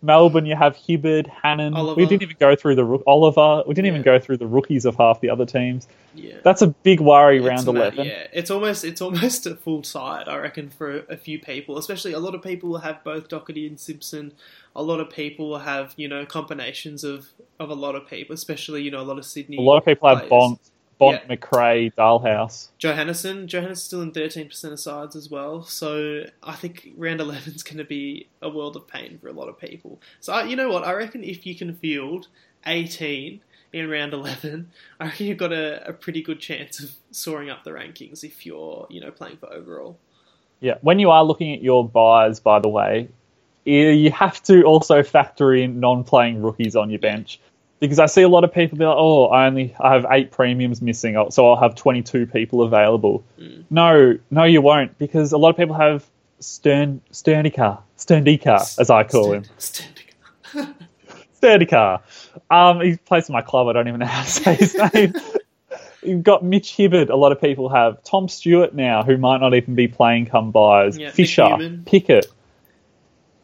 Melbourne, you have Hibberd, Hannan. Oliver. We didn't even go through the Oliver. We didn't even go through the rookies of half the other teams. Yeah. That's a big worry It's round ma- eleven. Yeah, it's almost it's almost a full side, I reckon, for a few people. Especially a lot of people will have both Docherty and Simpson. A lot of people will have you know combinations of of a lot of people, especially you know a lot of Sydney. A lot of people have players. Bont, Yeah. McRae, Dahlhaus. Johannisen, Johannisen's still in thirteen percent of sides as well. So I think round eleven's going to be a world of pain for a lot of people. So I, you know what? I reckon if you can field eighteen in round eleven, I reckon you've got a, a pretty good chance of soaring up the rankings if you're you know playing for overall. Yeah, when you are looking at your byes, by the way, you you have to also factor in non-playing rookies on your bench because I see a lot of people be like, "Oh, I only I have eight premiums missing, so I'll have 22 people available." Mm. No, no, you won't because a lot of people have Stern Sternica, Sternica, as I call him, Standing. *laughs* *laughs* Sternica. Um, he plays for my club. I don't even know how to say his name. *laughs* You've got Mitch Hibberd. A lot of people have Tom Stewart now, who might not even be playing come byes. Yeah, Fisher. Pickett,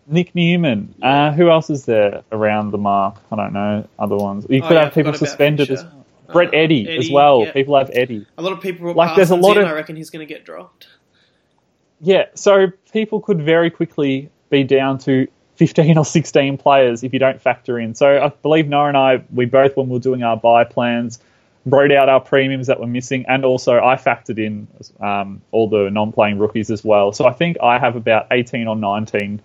Nick Newman. Uh, who else is there around the mark? I don't know. Other ones. You Oh, could yeah, have people suspended as well. Brett Uh, Eddy, as well. yeah. People have Eddy. A lot of people Like, there's a lot in, of- I reckon he's going to get dropped. Yeah, so people could very quickly be down to 15 or 16 players if you don't factor in. So I believe Noah and I, we both, when we were doing our bye plans, wrote out our premiums that were missing, and also I factored in um, all the non-playing rookies as well. So I think I have about 18 or 19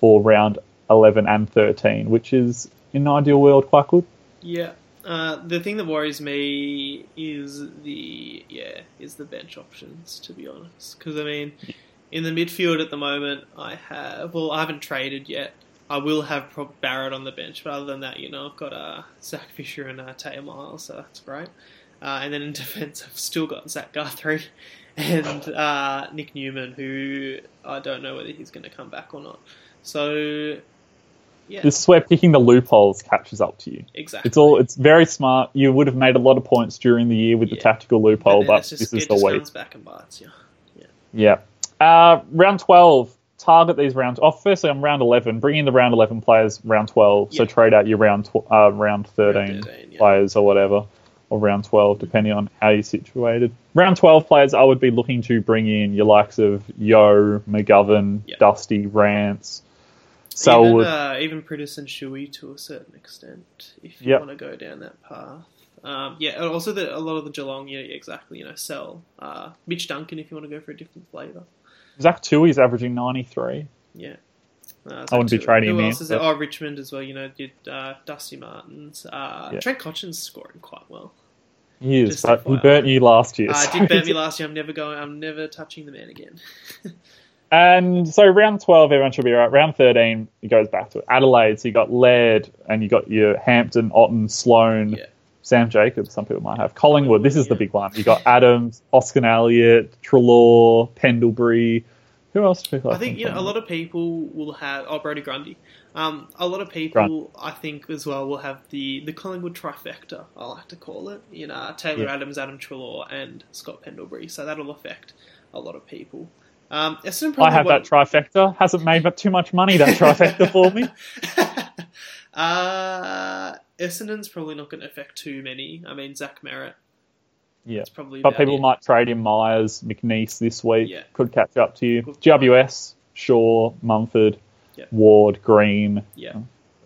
for round 11 and 13, which is in an ideal world quite good. Yeah. Uh, the thing that worries me is the yeah is the bench options to be honest because I mean in the midfield at the moment I have well I haven't traded yet I will have Barrett on the bench but other than that you know I've got uh, Zach Fisher and uh, Taylor Miles so that's great uh, and then in *laughs* defence I've still got Zach Guthrie *laughs* and uh, Nick Newman who I don't know whether he's going to come back or not so yeah This is where picking the loopholes catches up to you. exactly It's all. It's very smart. You would have made a lot of points during the year with the tactical loophole, but just- this is the comes back and bites you. Yeah. Uh, round 12. Target these rounds. Oh, firstly, I'm round 11. Bring in the round 11 players round 12. So trade out your round tw- uh, round 13, Round 13, yeah. players or whatever. Or round 12, depending on how you're situated. Round 12 players, I would be looking to bring in your likes of Yeo, McGovern, Yeah. Dusty, Rance, Even, uh, even Prentice and Shuey to a certain extent, if you Yep. want to go down that path. Um, yeah, and also the, a lot of the Geelong, yeah, exactly, you know, sell. Uh, Mitch Duncan if you want to go for a different flavour. Zach Tuohy's averaging 93. Yeah. Uh, I wouldn't be trading Who him else in, is there? Oh, Richmond as well. You know, did uh, Dusty Martins. Uh, Yeah. Trent Cotchin's scoring quite well. He is, Just but he burnt you last year. Uh, so did burn me *laughs* last year. I'm never going. I'm never touching the man again. *laughs* And so round 12, everyone should be right. Round 13, it goes back to Adelaide. So you got Laird and you got your Hampton, Otten, Sloane, Yeah. Sam Jacobs, some people might have. Collingwood, this is the big one. You got Adams, Oscar Elliott, Treloar, Pendlebury. Who else do people I think you know a lot of people will have oh Brodie Grundy. Um, a lot of people I think as well will have the the Collingwood trifecta. I like to call it. You know Taylor Yeah. Adams, Adam Treloar, and Scott Pendlebury. So that'll affect a lot of people. Um, Essendon probably I have that trifecta. Hasn't made but too much money that trifecta for me. *laughs* uh, Essendon's probably not going to affect too many. I mean Zach Merrett. Yeah. It's probably But people it. might trade in Myers, McNiece this week. Yeah. Could catch up to you. Good. GWS, Shaw, Mumford, Yeah. Ward, Green, Yeah.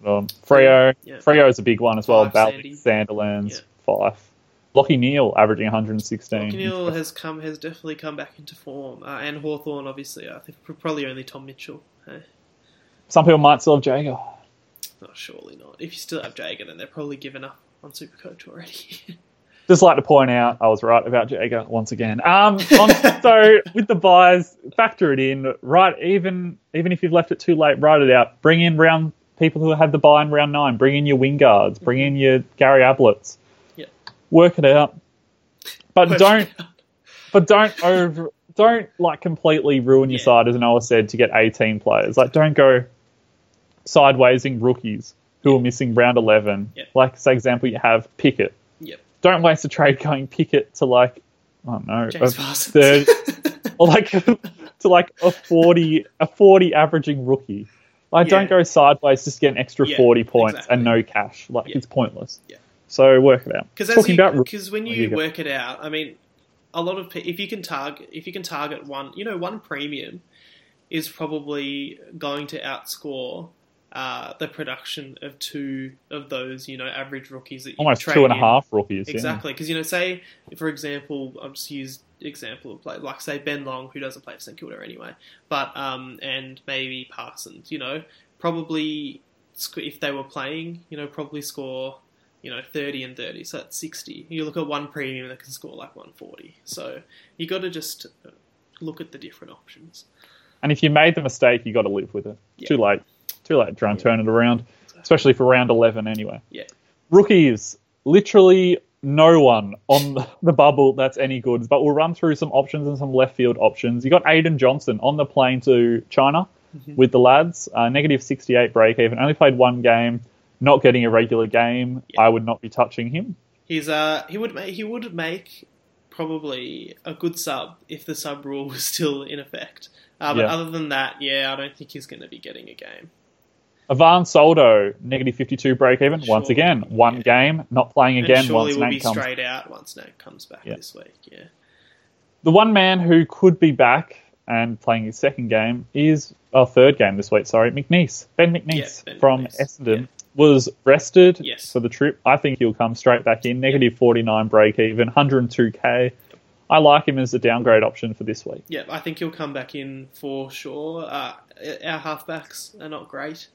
um, Freo. Yeah. Freo is a big one as well. Fyfe, Bally. Sandilands, Fyfe. Lachie Neale averaging 116. Neale has come has definitely come back into form, uh, and Hawthorn obviously. I think probably only Tom Mitchell. Eh? Some people might still have Jaeger. Not surely not. If you still have Jaeger, then they're probably given up on Supercoach already. *laughs* Just like to point out, I was right about Jaeger once again. Um, on, *laughs* so with the byes, factor it in. Right, even even if you've left it too late, write it out. Bring in round people who had the bye in round nine. Bring in your Wingards. Bring in your Gary Ablets. Yeah. Work it out, but don't but don't over don't like completely ruin your Yeah. side as Noah said to get 18 players. Like don't go sidewaysing rookies who are missing round 11. Yeah. Like say example you have Pickett. Yep. Don't waste a trade going Pickett to like I don't know James a third *laughs* or like to like a 40 a 40 averaging rookie. Like Yeah. don't go sideways just get an extra Yeah, 40 points exactly. and no cash. Like Yeah. it's pointless. Yeah. So work it out. Because Talking about because when Oh, you you work it out, I mean, a lot of if you can target if you can target one, you know, one premium is probably going to outscore uh, the production of two of those, you know, average rookies that you almost two and a half rookies. Exactly, because you know, say for example, I'll just use example of play like say Ben Long, who doesn't play for St Kilda anyway, but um and maybe Parsons, you know, probably if they were playing, you know, probably score you know thirty and thirty, so that's sixty. You look at one premium that can score like one forty, so you got to just uh, look at the different options. And if you made the mistake, you got to live with it. Yeah. Too late. Too late to try and Yeah. turn it around, especially for round 11 anyway. Yeah. Rookies, literally no one on the- bubble that's any good, but we'll run through some options and some left field options. You got Aidyn Johnson on the plane to China Mhm. with the lads, uh, negative 68 break even, only played one game, not getting a regular game. Yeah. I would not be touching him. He's uh he would make he would make probably a good sub if the sub rule *laughs* was still in effect. Uh, but Yeah. other than that, yeah, I don't think he's going to be getting a game. Ivan Soldo, negative 52 break even, once again, one yeah. game, not playing again and surely once will Nate be comes straight out once Nate comes back Yeah. this week. Yeah, The one man who could be back and playing his second game is, oh, third game this week, sorry, McNiece. Ben McNiece Ben from McNiece, Essendon. Was rested Yes. for the trip. I think he'll come straight back in. Negative 49 break even, 102k. I like him as a downgrade option for this week. yeah, I think he'll come back in for sure. Uh, our halfbacks are not great.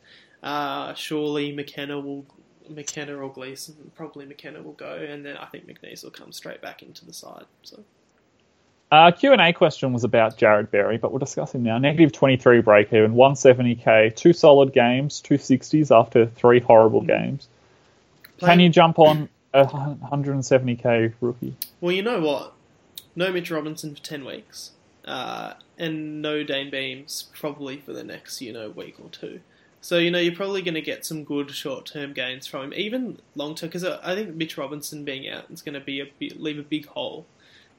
Uh, surely McKenna will. McKenna or Gleeson, probably McKenna will go, and then I think McNiece will come straight back into the side. So Uh, Q&A question was about Jarrod Berry, but we'll discuss him now. Negative 23 break even, 170k, two solid games, two 60s after three horrible games. Can you jump on a 170k rookie? Well, you know what? No Mitch Robinson for 10 weeks. Uh, and no Dayne Beams probably for the next, you know, week or two. So, you know, you're probably going to get some good short term gains from him, even long term, because I think Mitch Robinson being out is going to be a bit, leave a big hole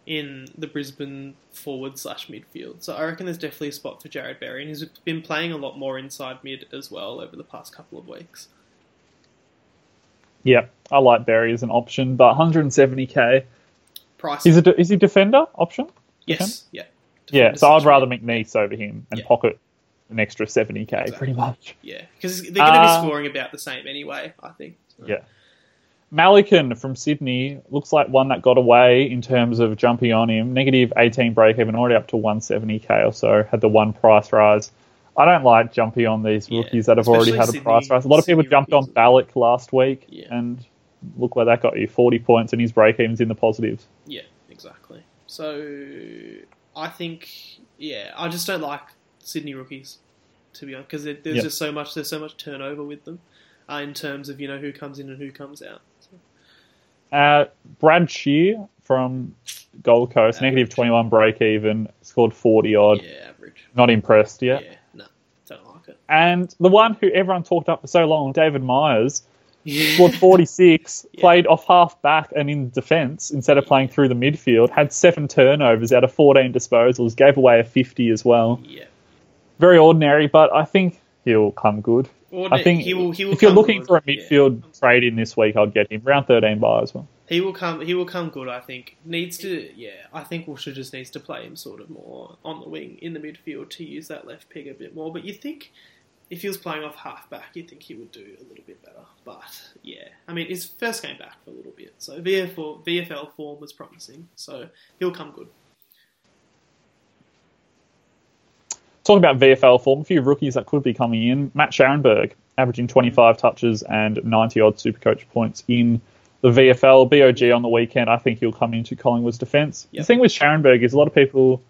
in the Brisbane forward slash midfield. So I reckon there's definitely a spot for Jarrod Berry, and he's been playing a lot more inside mid as well over the past couple of weeks. Yeah, I like Berry as an option, but 170k. Price, Is it is he defender option? yes, yeah. Yeah, Defender so I'd rather McNiece over him and Yeah. pocket an extra 70k Exactly. pretty much. Yeah, because they're going to Uh, be scoring about the same anyway, I think. Yeah. Malikan from Sydney looks like one that got away in terms of jumping on him. Negative 18 break even, already up to 170k or so. Had the one price rise. I don't like jumping on these Yeah, rookies that have already had a price rise. A lot of people Sydney jumped on. Balic last week, Yeah. and look where that got you 40 points, and his break even's in the positives. Yeah, exactly. So I think, yeah, I just don't like Sydney rookies, to be honest, because there's Yeah. just so much. There's so much turnover with them uh, in terms of you know who comes in and who comes out. Uh, Brad Scheer from Gold Coast, negative 21 break even, scored 40 odd. Yeah, average. Not impressed yet. Yeah, no, don't like it. And the one who everyone talked up for so long, David Myers, Yeah. scored 46, *laughs* played off half back and in defence instead of playing through the midfield, had seven turnovers out of 14 disposals, gave away a 50 as well. yeah. Very ordinary, but I think he'll come good. I think he will. He will if you're looking good, for a yeah. midfield trade in this week, I'd get him. Round 13 bye as well. He will come. He will come good. I think needs to. Yeah, I think Wilshire just needs to play him sort of more on the wing in the midfield to use that left peg a bit more. But you think if he was playing off half back, you'd think he would do a little bit better. But yeah, I mean, his first game back for a little bit, so VFL VFL form was promising, so he'll come good. Talking about VFL form, a few rookies that could be coming in. Matt Scharenberg, averaging 25 touches and 90 odd Supercoach points in the VFL. BOG on the weekend, I think he'll come into Collingwood's defence. Yep. The thing with Scharenberg is a lot of people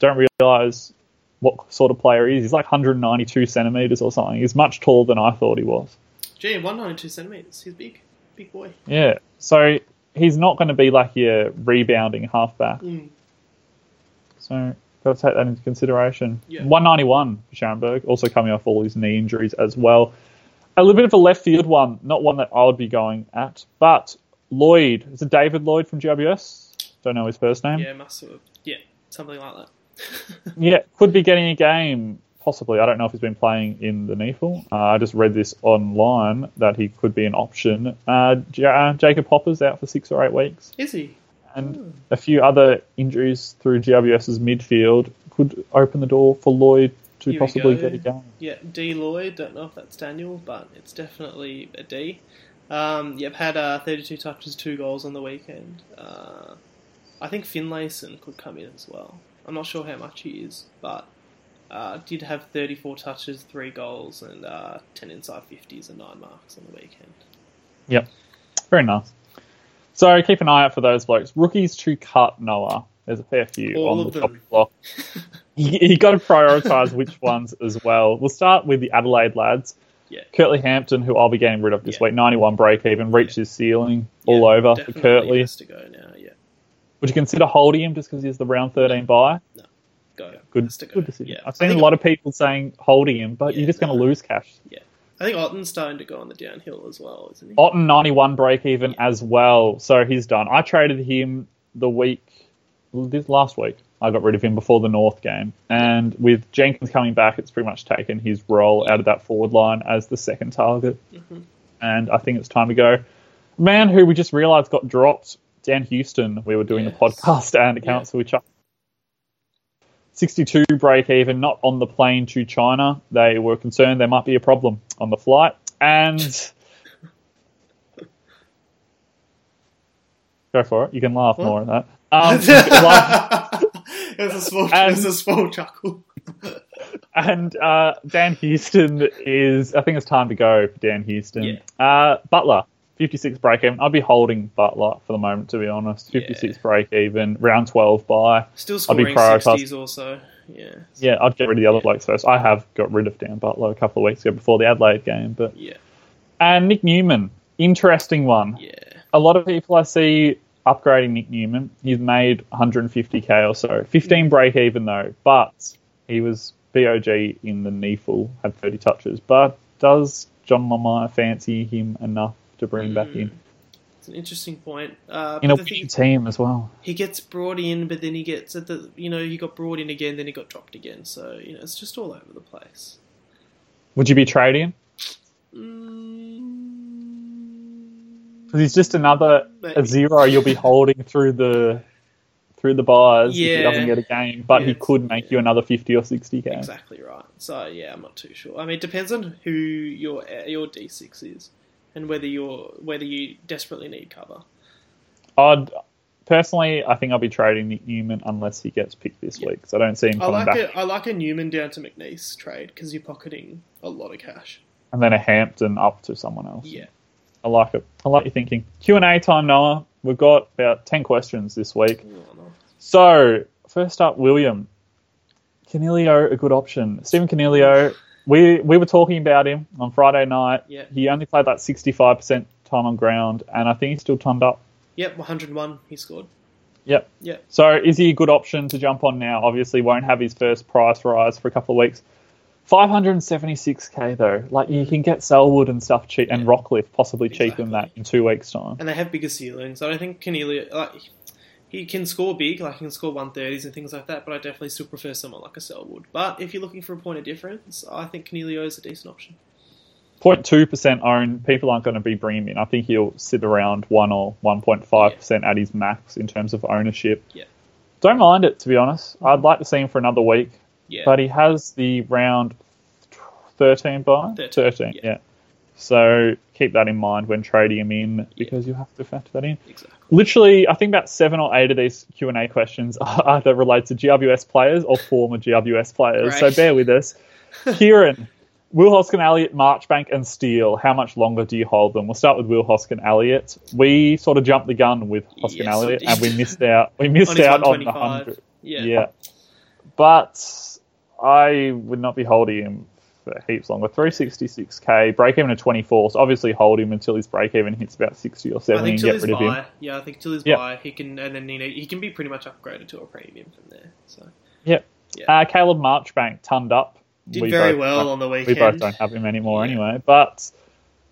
don't realise what sort of player he is. He's like 192 centimetres or something. He's much taller than I thought he was. Gee, one ninety two centimeters. He's big, big boy. Yeah. So he's not going to be like your rebounding halfback. Mm. So got to take that into consideration. Yeah. 191 for Scharenberg, also coming off all his knee injuries as well. A little bit of a left field one, not one that I would be going at, but Lloyd. Is it David Lloyd from GWS? Don't know his first name. Yeah, must have. Yeah, something like that. *laughs* Yeah, could be getting a game, possibly. I don't know if he's been playing in the NEAFL. Uh, I just read this online that he could be an option. Uh, J- uh, Jacob Hopper's out for six or eight weeks. Is he? And a few other injuries through GWS's midfield could open the door for Lloyd to Here possibly get a game. Yeah, D Lloyd. Don't know if that's Daniel, but it's definitely a D. Um, yep, had uh, 32 touches, two goals on the weekend. Uh, I think Finlayson could come in as well. I'm not sure how much he is, but uh, did have 34 touches, three goals, and uh, 10 inside 50s and nine marks on the weekend. Yep, very nice. So keep an eye out for those blokes. Rookies to cut Noah. There's a fair few All on the them. topic block. *laughs* you, you got to prioritise which ones as well. We'll start with the Adelaide lads. Yeah. Curtly Hampton, who I'll be getting rid of this Yeah. week, 91 break even, reached his ceiling all Yeah, over for Curtly. has to go now. Yeah, Would you consider holding him just because he's the round 13 bye? go. Good, go. good decision. Yeah. I've seen a lot of people saying holding him, but Yeah, you're just going to lose cash. I think Otten's starting to go on the downhill as well, isn't he? Otten 91 break even as well, so he's done. I traded him the week, this last week. I got rid of him before the North game, and with Jenkins coming back, it's pretty much taken his role out of that forward line as the second target. Mhm. And I think it's time to go. Man, who we just realised got dropped, Dan Houston. We were doing Yes. *laughs* the podcast and it Yeah. to each other. 62 break even, not on the plane to China. They were concerned there might be a problem on the flight. And *laughs* go for it. You can laugh What? more at that. *laughs* Um, you can laugh- There's a small, And- there's a small chuckle. and uh, Dan Houston is, I think it's time to go for Dan Houston. Yeah. Uh, Butler, 56 break even. I'd be holding Butler for the moment, to be honest. 56 break even, round 12 bye. Still I'll be scoring prioritised. 60s also. Yeah. Yeah, I'd get rid of the other blokes first. I have got rid of Dan Butler a couple of weeks ago before the Adelaide game. but Yeah. And Nick Newman, interesting one. Yeah. A lot of people I see upgrading Nick Newman. He's made 150k or so. 15 break even though, but he was BOG in the NEAFL, had 30 touches. But does John Lamar fancy him enough to bring him back in? It's an interesting point. Uh, In a but the weird thing, team as well. he gets brought in, but then he gets at the you know he got brought in again, then he got dropped again. So you know it's just all over the place. Would you be trading? Mm, Because he's just another a zero you'll be holding through the through the bars if he doesn't get a game, but Yeah, he could make you another 50 or 60k. exactly right. So yeah, I'm not too sure. I mean, it depends on who your your D6 is and whether you're whether you desperately need cover. I'd personally, I think I'll be trading Nick Newman unless he gets picked this Yeah. week. So I don't see him I coming like back. a, I like a Newman down to McNiece trade because you're pocketing a lot of cash. And then a Hampton up to someone else. Yeah. I like it. I like your thinking. Q and A time, Noah. We've got about ten questions this week. Oh, no. So first up, William Coniglio, a good option. Stephen Coniglio. We we were talking about him on Friday night. Yeah. He only played like sixty five percent time on ground, and I think he still turned up Yep, 101 he scored. Yep. Yep. So is he a good option to jump on now? Obviously, won't have his first price rise for a couple of weeks. 576k though, like you can get Selwood and stuff cheap, and Yeah. Rockliff possibly cheaper than that in two weeks' time. And they have bigger ceilings. I don't think Coniglio, like, he can score big, like he can score 130s and things like that, but I definitely still prefer someone like a Selwood. But if you're looking for a point of difference, I think Coniglio is a decent option. 0.2 percent owned. People aren't going to be bringing him in. I think he'll sit around one or 1.5 percent at his max in terms of ownership. Yeah. Don't mind it to be honest. I'd like to see him for another week, Yeah. but he has the round 13 bye. 13, 13 yeah. yeah. So keep that in mind when trading them in because you have to factor that in. exactly. Literally, I think about seven or eight of these Q and A questions *laughs* are either related to GWS players or former GWS players. So bear with us. *laughs* Kieran, Will Hoskin, Elliott, Marchbank, and Steele. How much longer do you hold them? We'll start with Will Hoskin, Elliott. We sort of jumped the gun with Hoskin, yes, Elliott, *laughs* and we missed out. We missed On out on the hundred. Yeah. Yeah. But I would not be holding him for heaps longer. 366k, break even at 24. So obviously hold him until his break even hits about 60 or I 70 think and till get rid of him. bye, yeah, I think till his Yeah. bye, he can, and then you know, he can be pretty much upgraded to a premium from there. So Yep. Yeah. Uh, Caleb Marchbank tunned up. did We very well on the weekend. We both don't have him anymore Yeah. anyway. But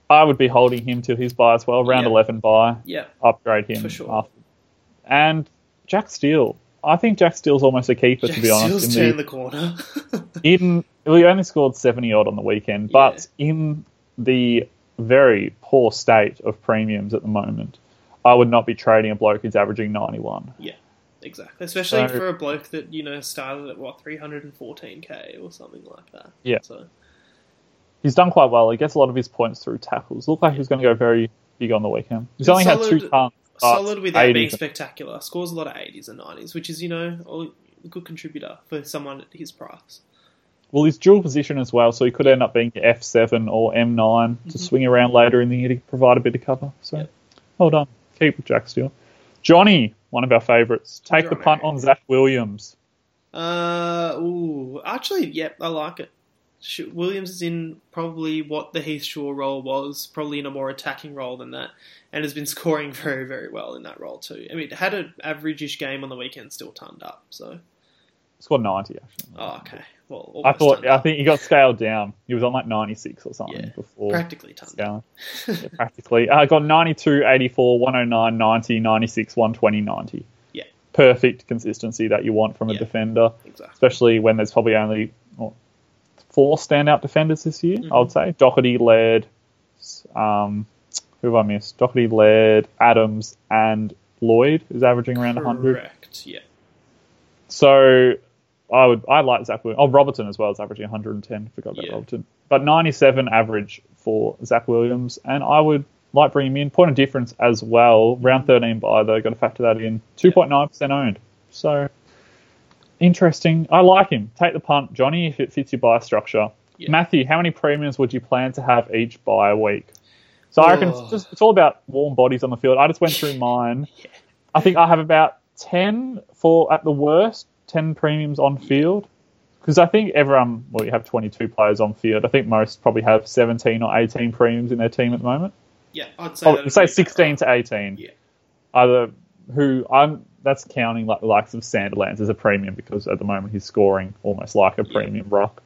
I would be holding him till his bye as well. Round Yeah. 11 bye. Yeah, Upgrade him. For sure. After. And Jack Steele. I think Jack Steele's almost a keeper, Jack to be honest. Steele's in turned the corner. *laughs* in he only scored 70 odd on the weekend, but in the very poor state of premiums at the moment, I would not be trading a bloke who's averaging 91. Yeah, exactly, especially So- for a bloke that you know started at what 314k or something like that. Yeah. So He's done quite well. He gets a lot of his points through tackles. Looked like he was going to go very big on the weekend. He's only had two Solid- tons. solid without being spectacular. Scores a lot of 80s and 90s, which is you know a good contributor for someone at his price. Well, he's dual position as well, so he could end up being F7 or M9 to swing around later in the year to provide a bit of cover. So, Yep. well done. Keep with Jack Steele. Johnny, one of our favourites. Take the punt on Zach Williams. Uh, ooh, actually, yep, I like it. Williams is in probably what the Heath Shaw role was, probably in a more attacking role than that, and has been *laughs* scoring very, very well in that role too. I mean, had an average-ish game on the weekend, still turned up. So, Scored 90, actually. oh, okay, well, I thought, I think he got scaled down. He was on like 96 or something Yeah, before practically up. *laughs* Yeah, practically. I uh, got 92, 84, 109, 90, 96, 120, 90. Yeah. Perfect consistency that you want from a Yeah. defender. Exactly. especially when there's probably only well, four standout defenders this year. Mhm. I would say Docherty, Laird, um, who have I missed? Docherty, Laird, Adams, and Lloyd is averaging around 100. Correct. Yeah. So I would I like Zach Williams. Oh, Robertson as well is averaging 110. Forgot about Yeah. Robertson, but 97 average for Zach Williams, and I would like bring him in. Point of difference as well. Round 13 bye though. Got to factor that in. 2.9 percent owned. So interesting. I like him. Take the punt, Johnny, if it fits your bye structure. Yeah. Matthew, how many premiums would you plan to have each bye week? So I reckon Oh. it's just it's all about warm bodies on the field. I just went through *laughs* mine. Yeah. I think I have about ten for at the worst, ten premiums on field. Because I think everyone, well, you have 22 players on field. I think most probably have 17 or 18 premiums in their team at the moment. Yeah, I'd say. Oh, say 16 to 18. Yeah. Either who I'm that's counting like the likes of Sandilands as a premium because at the moment he's scoring almost like a Yeah. premium rock.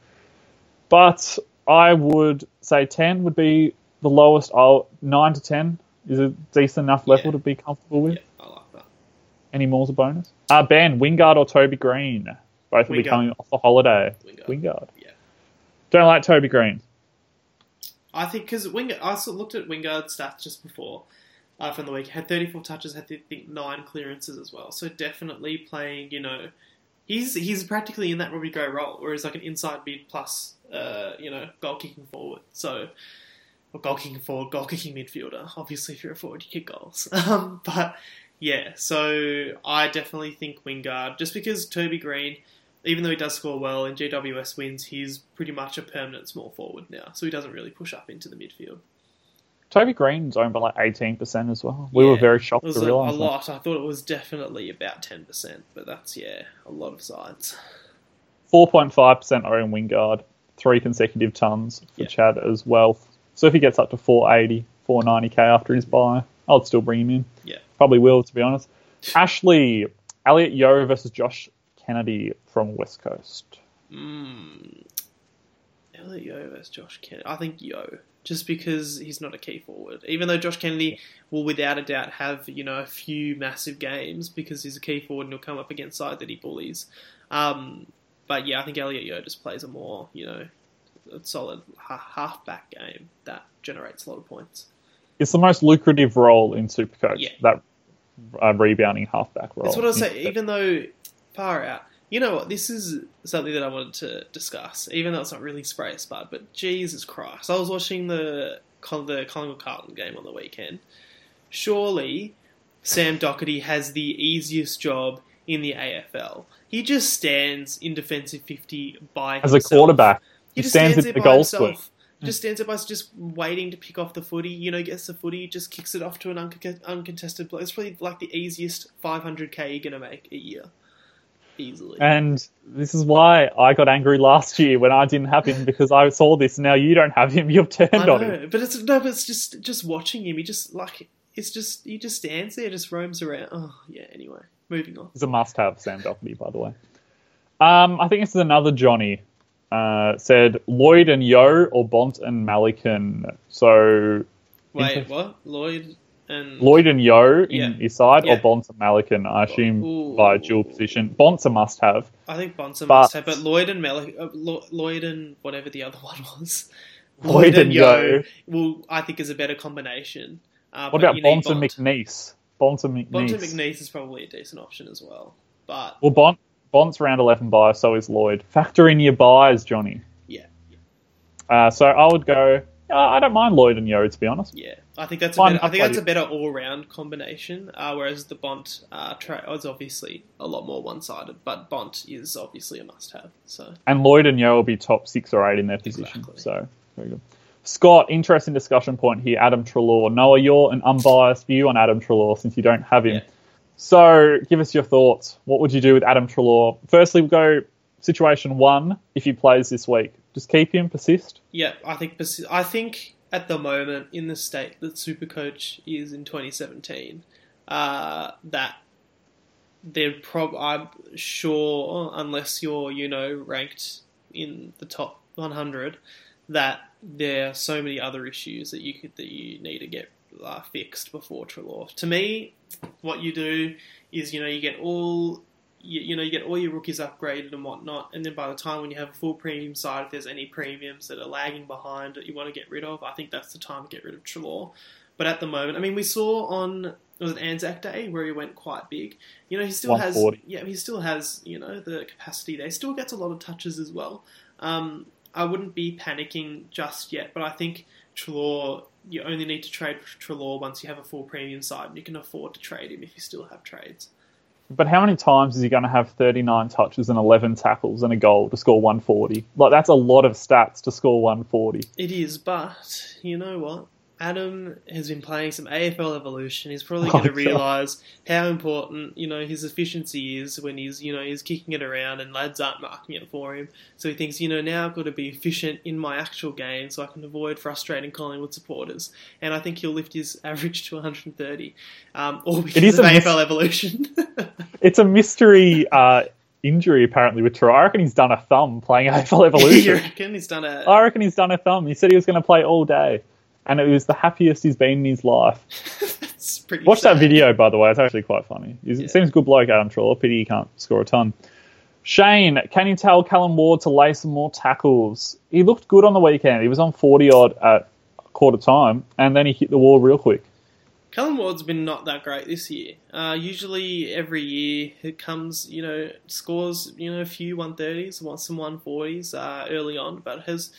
But I would say 10 would be the lowest. I'll, 9 to 10 is a decent enough level Yeah. to be comfortable with. Yeah, I like that. Any more's a bonus. Uh, Ben, Wingard or Toby Green? Both will be coming off a holiday. Wingard. Wingard. Yeah. Don't like Toby Green. I think because Wingard, I looked at Wingard's stats just before uh, from the week. Had 34 touches, had I think nine clearances as well. So definitely playing. You know, he's he's practically in that Robbie Gray role, where he's like an inside mid plus, uh, you know, goal kicking forward. So. Or goal kicking forward, goal kicking midfielder. Obviously, if you're a forward, you kick goals. *laughs* Um, but yeah, so I definitely think Wingard, just because Toby Green, even though he does score well and GWS wins, he's pretty much a permanent small forward now, so he doesn't really push up into the midfield. Toby Green's owned by like 18% as well. We were Yeah. very It shocked to a, a realise that. lot. I thought it was definitely about ten percent, but that's yeah, a lot of sides. 4.5% own Wingard, three consecutive tons for Yeah. Chad as well. So if he gets up to 480, 490k after his bye, I'd still bring him in. Yeah. Probably will, to be honest. Ashley, Elliot Yeo versus Josh Kennedy from West Coast. Mm. Elliot Yeo versus Josh Kennedy. I think Yeo, just because he's not a key forward. Even though Josh Kennedy will without a doubt have you know a few massive games because he's a key forward and he'll come up against side that he bullies. Um, but yeah, I think Elliot Yeo just plays a more you know a solid ha- half-back game that generates a lot of points. It's the most lucrative role in Supercoach. Yeah. That uh, rebounding halfback role. That's what I was saying. Even though far out, you know what? This is something that I wanted to discuss, even though it's not really spray spud. But Jesus Christ, I was watching the the Collingwood Carlton game on the weekend. Surely, Sam Docherty has the easiest job in the AFL. He just stands in defensive fifty by As a quarterback, He he stands stands at the goal himself. Split. Just stands up by just waiting to pick off the footy. You know, gets the footy, just kicks it off to an unco- uncontested play. It's probably like the easiest 500k you're gonna make a year, easily. And this is why I got angry last year when I didn't have him because I saw this. Now you don't have him. *laughs* You've turned I on him. but it's no, but it's just just watching him. He just like it's just he just stands there, just roams around. Oh yeah. Anyway, moving on. It's a must-have, Sam Docherty, by the way. Um, I think this is another Johnny. Uh, said Lloyd and Yeo or Bont and Malikan. So Wait, Inter- what? Lloyd and Lloyd and Yeo in Yeah. his side Yeah. or Bont and Malikan, I assume Ooh. by dual position. Bont's a must-have. I think Bonson But- must have, but Lloyd and Mel- uh, Lloyd and whatever the other *laughs* one was. Lloyd and Yeo. Well, I think is a better combination. Uh, What about you Bont and Bont. McNiece? Bont and McNiece. Bont and McNiece is probably a decent option as well. But Well, Bont, Bont's round 11 bye, so is Lloyd. Factor in your byes, Johnny. yeah, Uh, so I would go. Uh, I don't mind Lloyd and Yeo, to be honest. yeah, I think that's a Fine, better, I think that's a better all-round combination. Uh, whereas the Bont uh, tra- is obviously a lot more one-sided, but Bont is obviously a must-have. So And Lloyd and Yeo will be top six or eight in their position. Exactly. So very good. Scott, interesting discussion point here. Adam Treloar. Noah, you're an unbiased view on Adam Treloar since you don't have him. Yeah. So give us your thoughts. What would you do with Adam Treloar? Firstly, we'll go situation one. If he plays this week, just keep him, persist. Yeah, I think persi- I think at the moment in the state that Supercoach is in 2017, uh, that they're prob I'm sure unless you're you know ranked in the top 100 that there are so many other issues that you could that you need to get uh, fixed before Treloar. To me, what you do is you know you get all you, you know you get all your rookies upgraded and whatnot, and then by the time when you have a full premium side, if there's any premiums that are lagging behind that you want to get rid of, I think that's the time to get rid of Treloar. But at the moment, I mean, we saw on was it Anzac Day where he went quite big. You know, he still has yeah, he still has you know the capacity there. Still gets a lot of touches as well. Um, I wouldn't be panicking just yet, but I think Treloar, you only need to trade Treloar once you have a full premium side, and you can afford to trade him if you still have trades. But how many times is he going to have 39 touches and 11 tackles and a goal to score 140? Like that's a lot of stats to score 140. It is, but you know what? Adam has been playing some AFL Evolution. He's probably Oh, going to God. realise how important you know his efficiency is when he's you know he's kicking it around and lads aren't marking it for him. So he thinks you know now I've got to be efficient in my actual game so I can avoid frustrating Collingwood supporters. And I think he'll lift his *laughs* average to 130, um, all because is of a mis- AFL Evolution. *laughs* It's a mystery uh, injury apparently with Troy. I reckon he's done a thumb playing AFL *laughs* you Evolution. reckon he's done a? I reckon he's done a thumb. He said he was going to play all day, and it was the happiest he's been in his life. *laughs* Watch that video, by the way. It's actually quite funny. He's, Yeah. It seems good bloke, Adam Treloar. Pity he can't score a ton. Shane, can you tell Callan Ward to lay some more tackles? He looked good on the weekend. He was on 40 odd at quarter time, and then he hit the wall real quick. Callan Ward's been not that great this year. Uh, usually, every year it comes, you know, scores, you know, a few 130s, wants some 140s uh, early on, but has,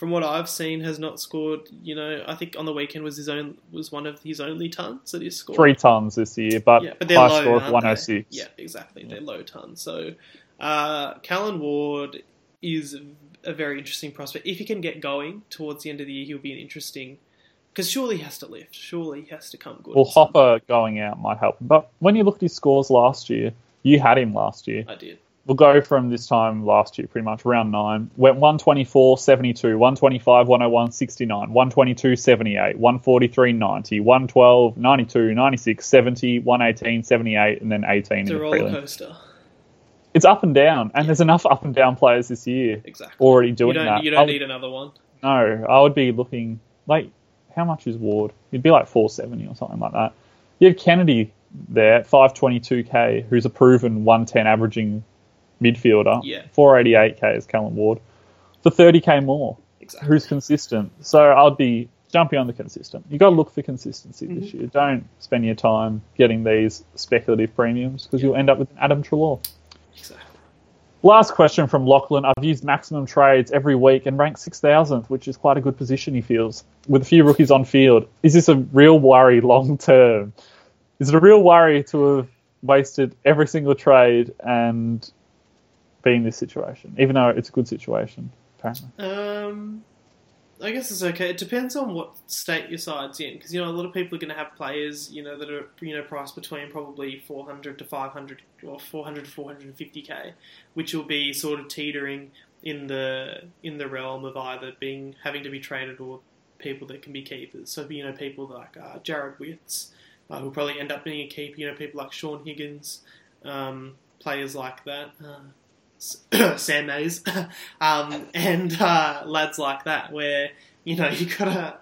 from what I've seen, has not scored. You know, I think on the weekend was his own was one of his only tons that he scored. Three tons this year, but, yeah, but high low, score of aren't 106. Yeah, exactly. They're low tons. So, uh, Callan Ward is a very interesting prospect. If he can get going towards the end of the year, he'll be an interesting. Because surely he has to lift. Surely he has to come good. Well, Hopper going out might help. But when you looked at his scores last year, you had him last year. I did. We'll go from this time last year, pretty much round nine. Went 124, 72, 125, 101, 69, 122, 78, 143, 90, 112, 92, 96, 70, 118, 78, and then 18 It's in a roller prelim. coaster. It's up and down, and there's enough up and down players this year Exactly. already You doing don't, that. you don't would- need another one. no, I would be looking like how much is Ward? It'd be like 470 or something like that. You have Kennedy there at 522k, who's a proven 110 averaging midfielder. Yeah. 488k is Callan Ward for 30k more. Exactly. Who's consistent? So I'd be jumping on the consistent. You've got to look for consistency this Mm-hmm. year. Don't spend your time getting these speculative premiums because you'll end up with an Adam Treloar. Exactly. Last question from Lachlan. I've used maximum trades every week and ranked 6,000th, which is quite a good position, he feels, with a few rookies on field. Is this a real worry long term? Is it a real worry to have wasted every single trade and be in this situation, even though it's a good situation, apparently? Um, I guess it's okay. It depends on what state your side's in, because you know a lot of people are going to have players, you know, that are you know priced between probably 400 to 500 or 400 to 450k, which will be sort of teetering in the in the realm of either being having to be traded or people that can be keepers. So you know people like uh, Jarrod Witts, uh, who'll probably end up being a keeper. You know people like Shaun Higgins, um, players like that. Uh, *coughs* Sam Mays, *coughs* um, and uh, lads like that, where you know *laughs* you gotta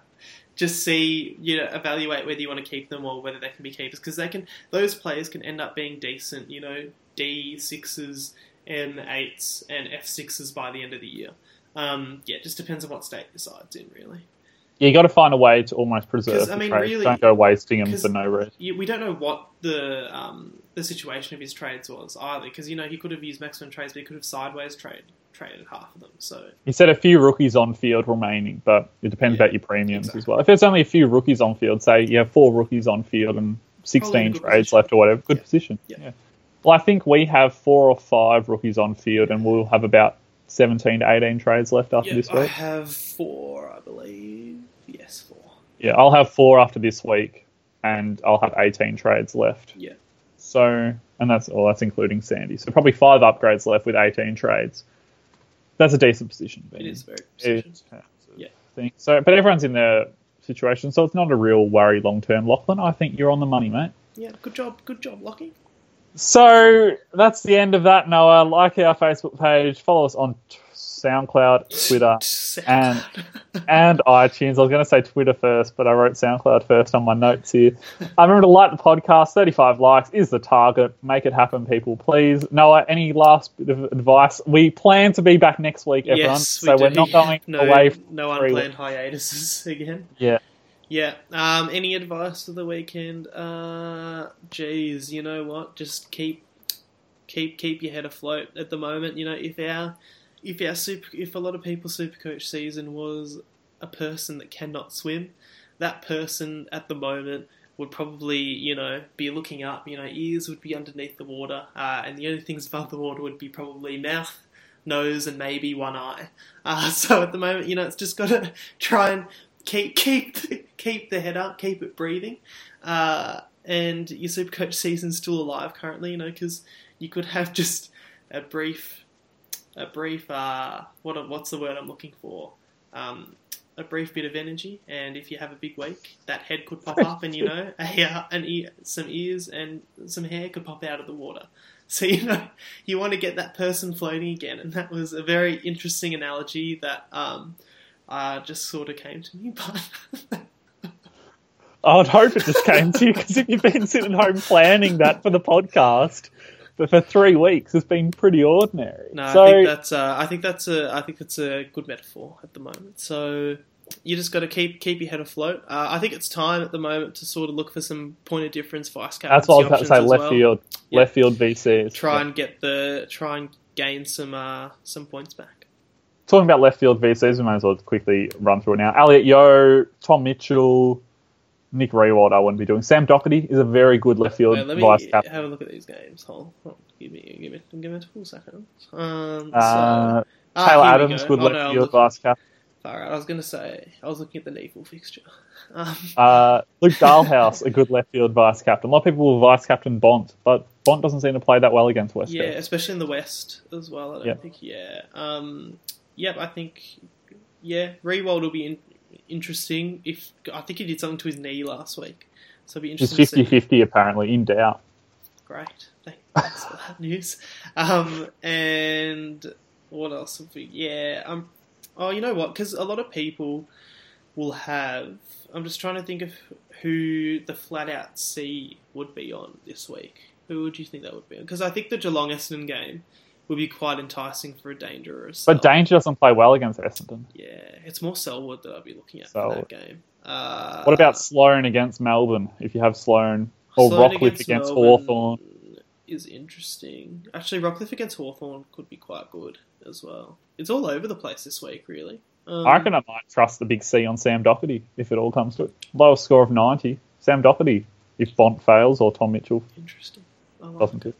just see, you know, evaluate whether you want to keep them or whether they can be keepers because they can. Those players can end up being decent, you know, D sixes, M eights, and F sixes by the end of the year. Um, yeah, it just depends on what state the side's in, really. Yeah, you got to find a way to almost preserve. the I mean, trades. really- Don't go wasting them for no reason. We don't know what the um, the situation of his trades was either because you know he could have used maximum trades, but he could have sideways trade traded half of them. So He said a few rookies on field remaining, but it depends Yeah, about your premiums exactly. as well. If there's only a few rookies on field, say you have four rookies on field and 16 Probably in a good trades position. left or whatever, good Yeah. position. Yeah. Well, I think we have four or five rookies on field, and we'll have about 17 to 18 trades left after yeah, this I week. have four, I believe. Yeah, I'll have four after this week, and I'll have 18 trades left. Yeah. So, and that's all. That's including Sandy. So probably five upgrades left with 18 trades. That's a decent position. to be It in. very position. It's kind of Yeah. thing. So, but everyone's in their situation, so it's not a real worry long term. Lachlan, I think you're on the money, mate. Yeah, good job, good job, Lockie. So that's the end of that. Noah, like our Facebook page, follow us on t- SoundCloud, Twitter, and and iTunes. I was going to say Twitter first, but I wrote SoundCloud first on my notes here. I remember to like the podcast. Thirty-five likes is the target. Make it happen, people, please. Noah, any last bit of advice? We plan to be back next week, everyone. yes, so we we're not going no, away. No unplanned hiatuses again. Yeah. Yeah. Um, any advice for the weekend? Uh, geez, you know what? Just keep, keep, keep your head afloat at the moment. You know, if our, if our super, if a lot of people's supercoach season was a person that cannot swim, that person at the moment would probably, you know, be looking up. You know, ears would be underneath the water, uh, and the only things above the water would be probably mouth, nose, and maybe one eye. Uh, *laughs* so at the moment, you know, it's just got to *laughs* try and keep keep keep the head up, keep it breathing, uh, and your super Supercoach season's still alive currently. You know, because you could have *laughs* just a brief, a brief. Uh, what what's the word I'm looking for? Um, a brief bit of energy, and if you have a big week, that head could pop up, and you know, a, an ear, some ears and some hair could pop out of the water. *laughs* So you know, you want to get that person floating again, and that was a very interesting analogy that um, uh, just sort of came to me. *laughs* But I would hope it just came to you because if you've been sitting home planning that for the podcast for, for three weeks, it's been pretty ordinary. no, so I think that's uh, I think that's a I think that's a good metaphor at the moment. So you just got to keep keep your head afloat. Uh, I think it's time at the moment to sort of look for some point of difference vice captaincy that's what I was about to say. Left well. field, Yeah. left field VCs. Try and get the try and gain some uh, some points back. Talking about left field VCs, we might as well quickly run through it now. Elliot Yeo, Tom Mitchell, Nick Riewoldt. I wouldn't be doing. Sam Docherty is a very good left field Wait, let vice captain. have a look at these games. Hold, hold give me give me give me a full second. Um, Uh, so, ah, Taylor we Adams, go. good Oh, left no, field vice captain. All right, I was going to say I was looking at the NEAFL fixture. *laughs* Um, Uh, Luke Dahlhaus, a good left field vice captain. A lot of people will vice captain Bont, but Bont doesn't seem to play that well against West Yeah, Coast. especially in the West as well. I don't Yep. think. Yeah. Um, yep. I think. Yeah, Riewoldt will be in, interesting. If I think he did something to his knee last week, so it'll be interesting. see. 50-50 apparently in doubt. Great. Thanks for that *laughs* news. Um, and what else have we? Yeah. Um. Oh, you know what? Because a lot of people will have. I'm just trying to think of who the flat out C would be on this week. Who would you think that would be? Because I think the Geelong Essendon game would be quite enticing for a dangerous. But Danger doesn't play well against Essendon. Yeah, it's more Selwood that I'd be looking at for Selwood. that game. Uh, What about Sloane against Melbourne? If you have Sloane or Sloane Rockliff against, Melbourne Hawthorn. is interesting. Actually, Rockliff against Hawthorn could be quite good as well. It's all over the place this week, really. Um, I reckon I might trust the big C on Sam Docherty if it all comes to it. Lowest score of 90. Sam Docherty if Bont fails or Tom Mitchell Interesting. I like doesn't it.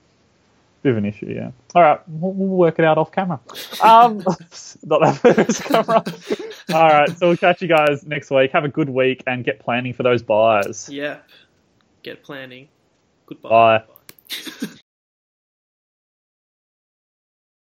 Bit of an issue, yeah. All right, we'll, we'll work it out off camera. Um, *laughs* not that *laughs* first camera. All right, so we'll catch you guys next week. Have a good week and get planning for those byes. Yep. Get planning. Goodbye. Bye. Bye. *laughs*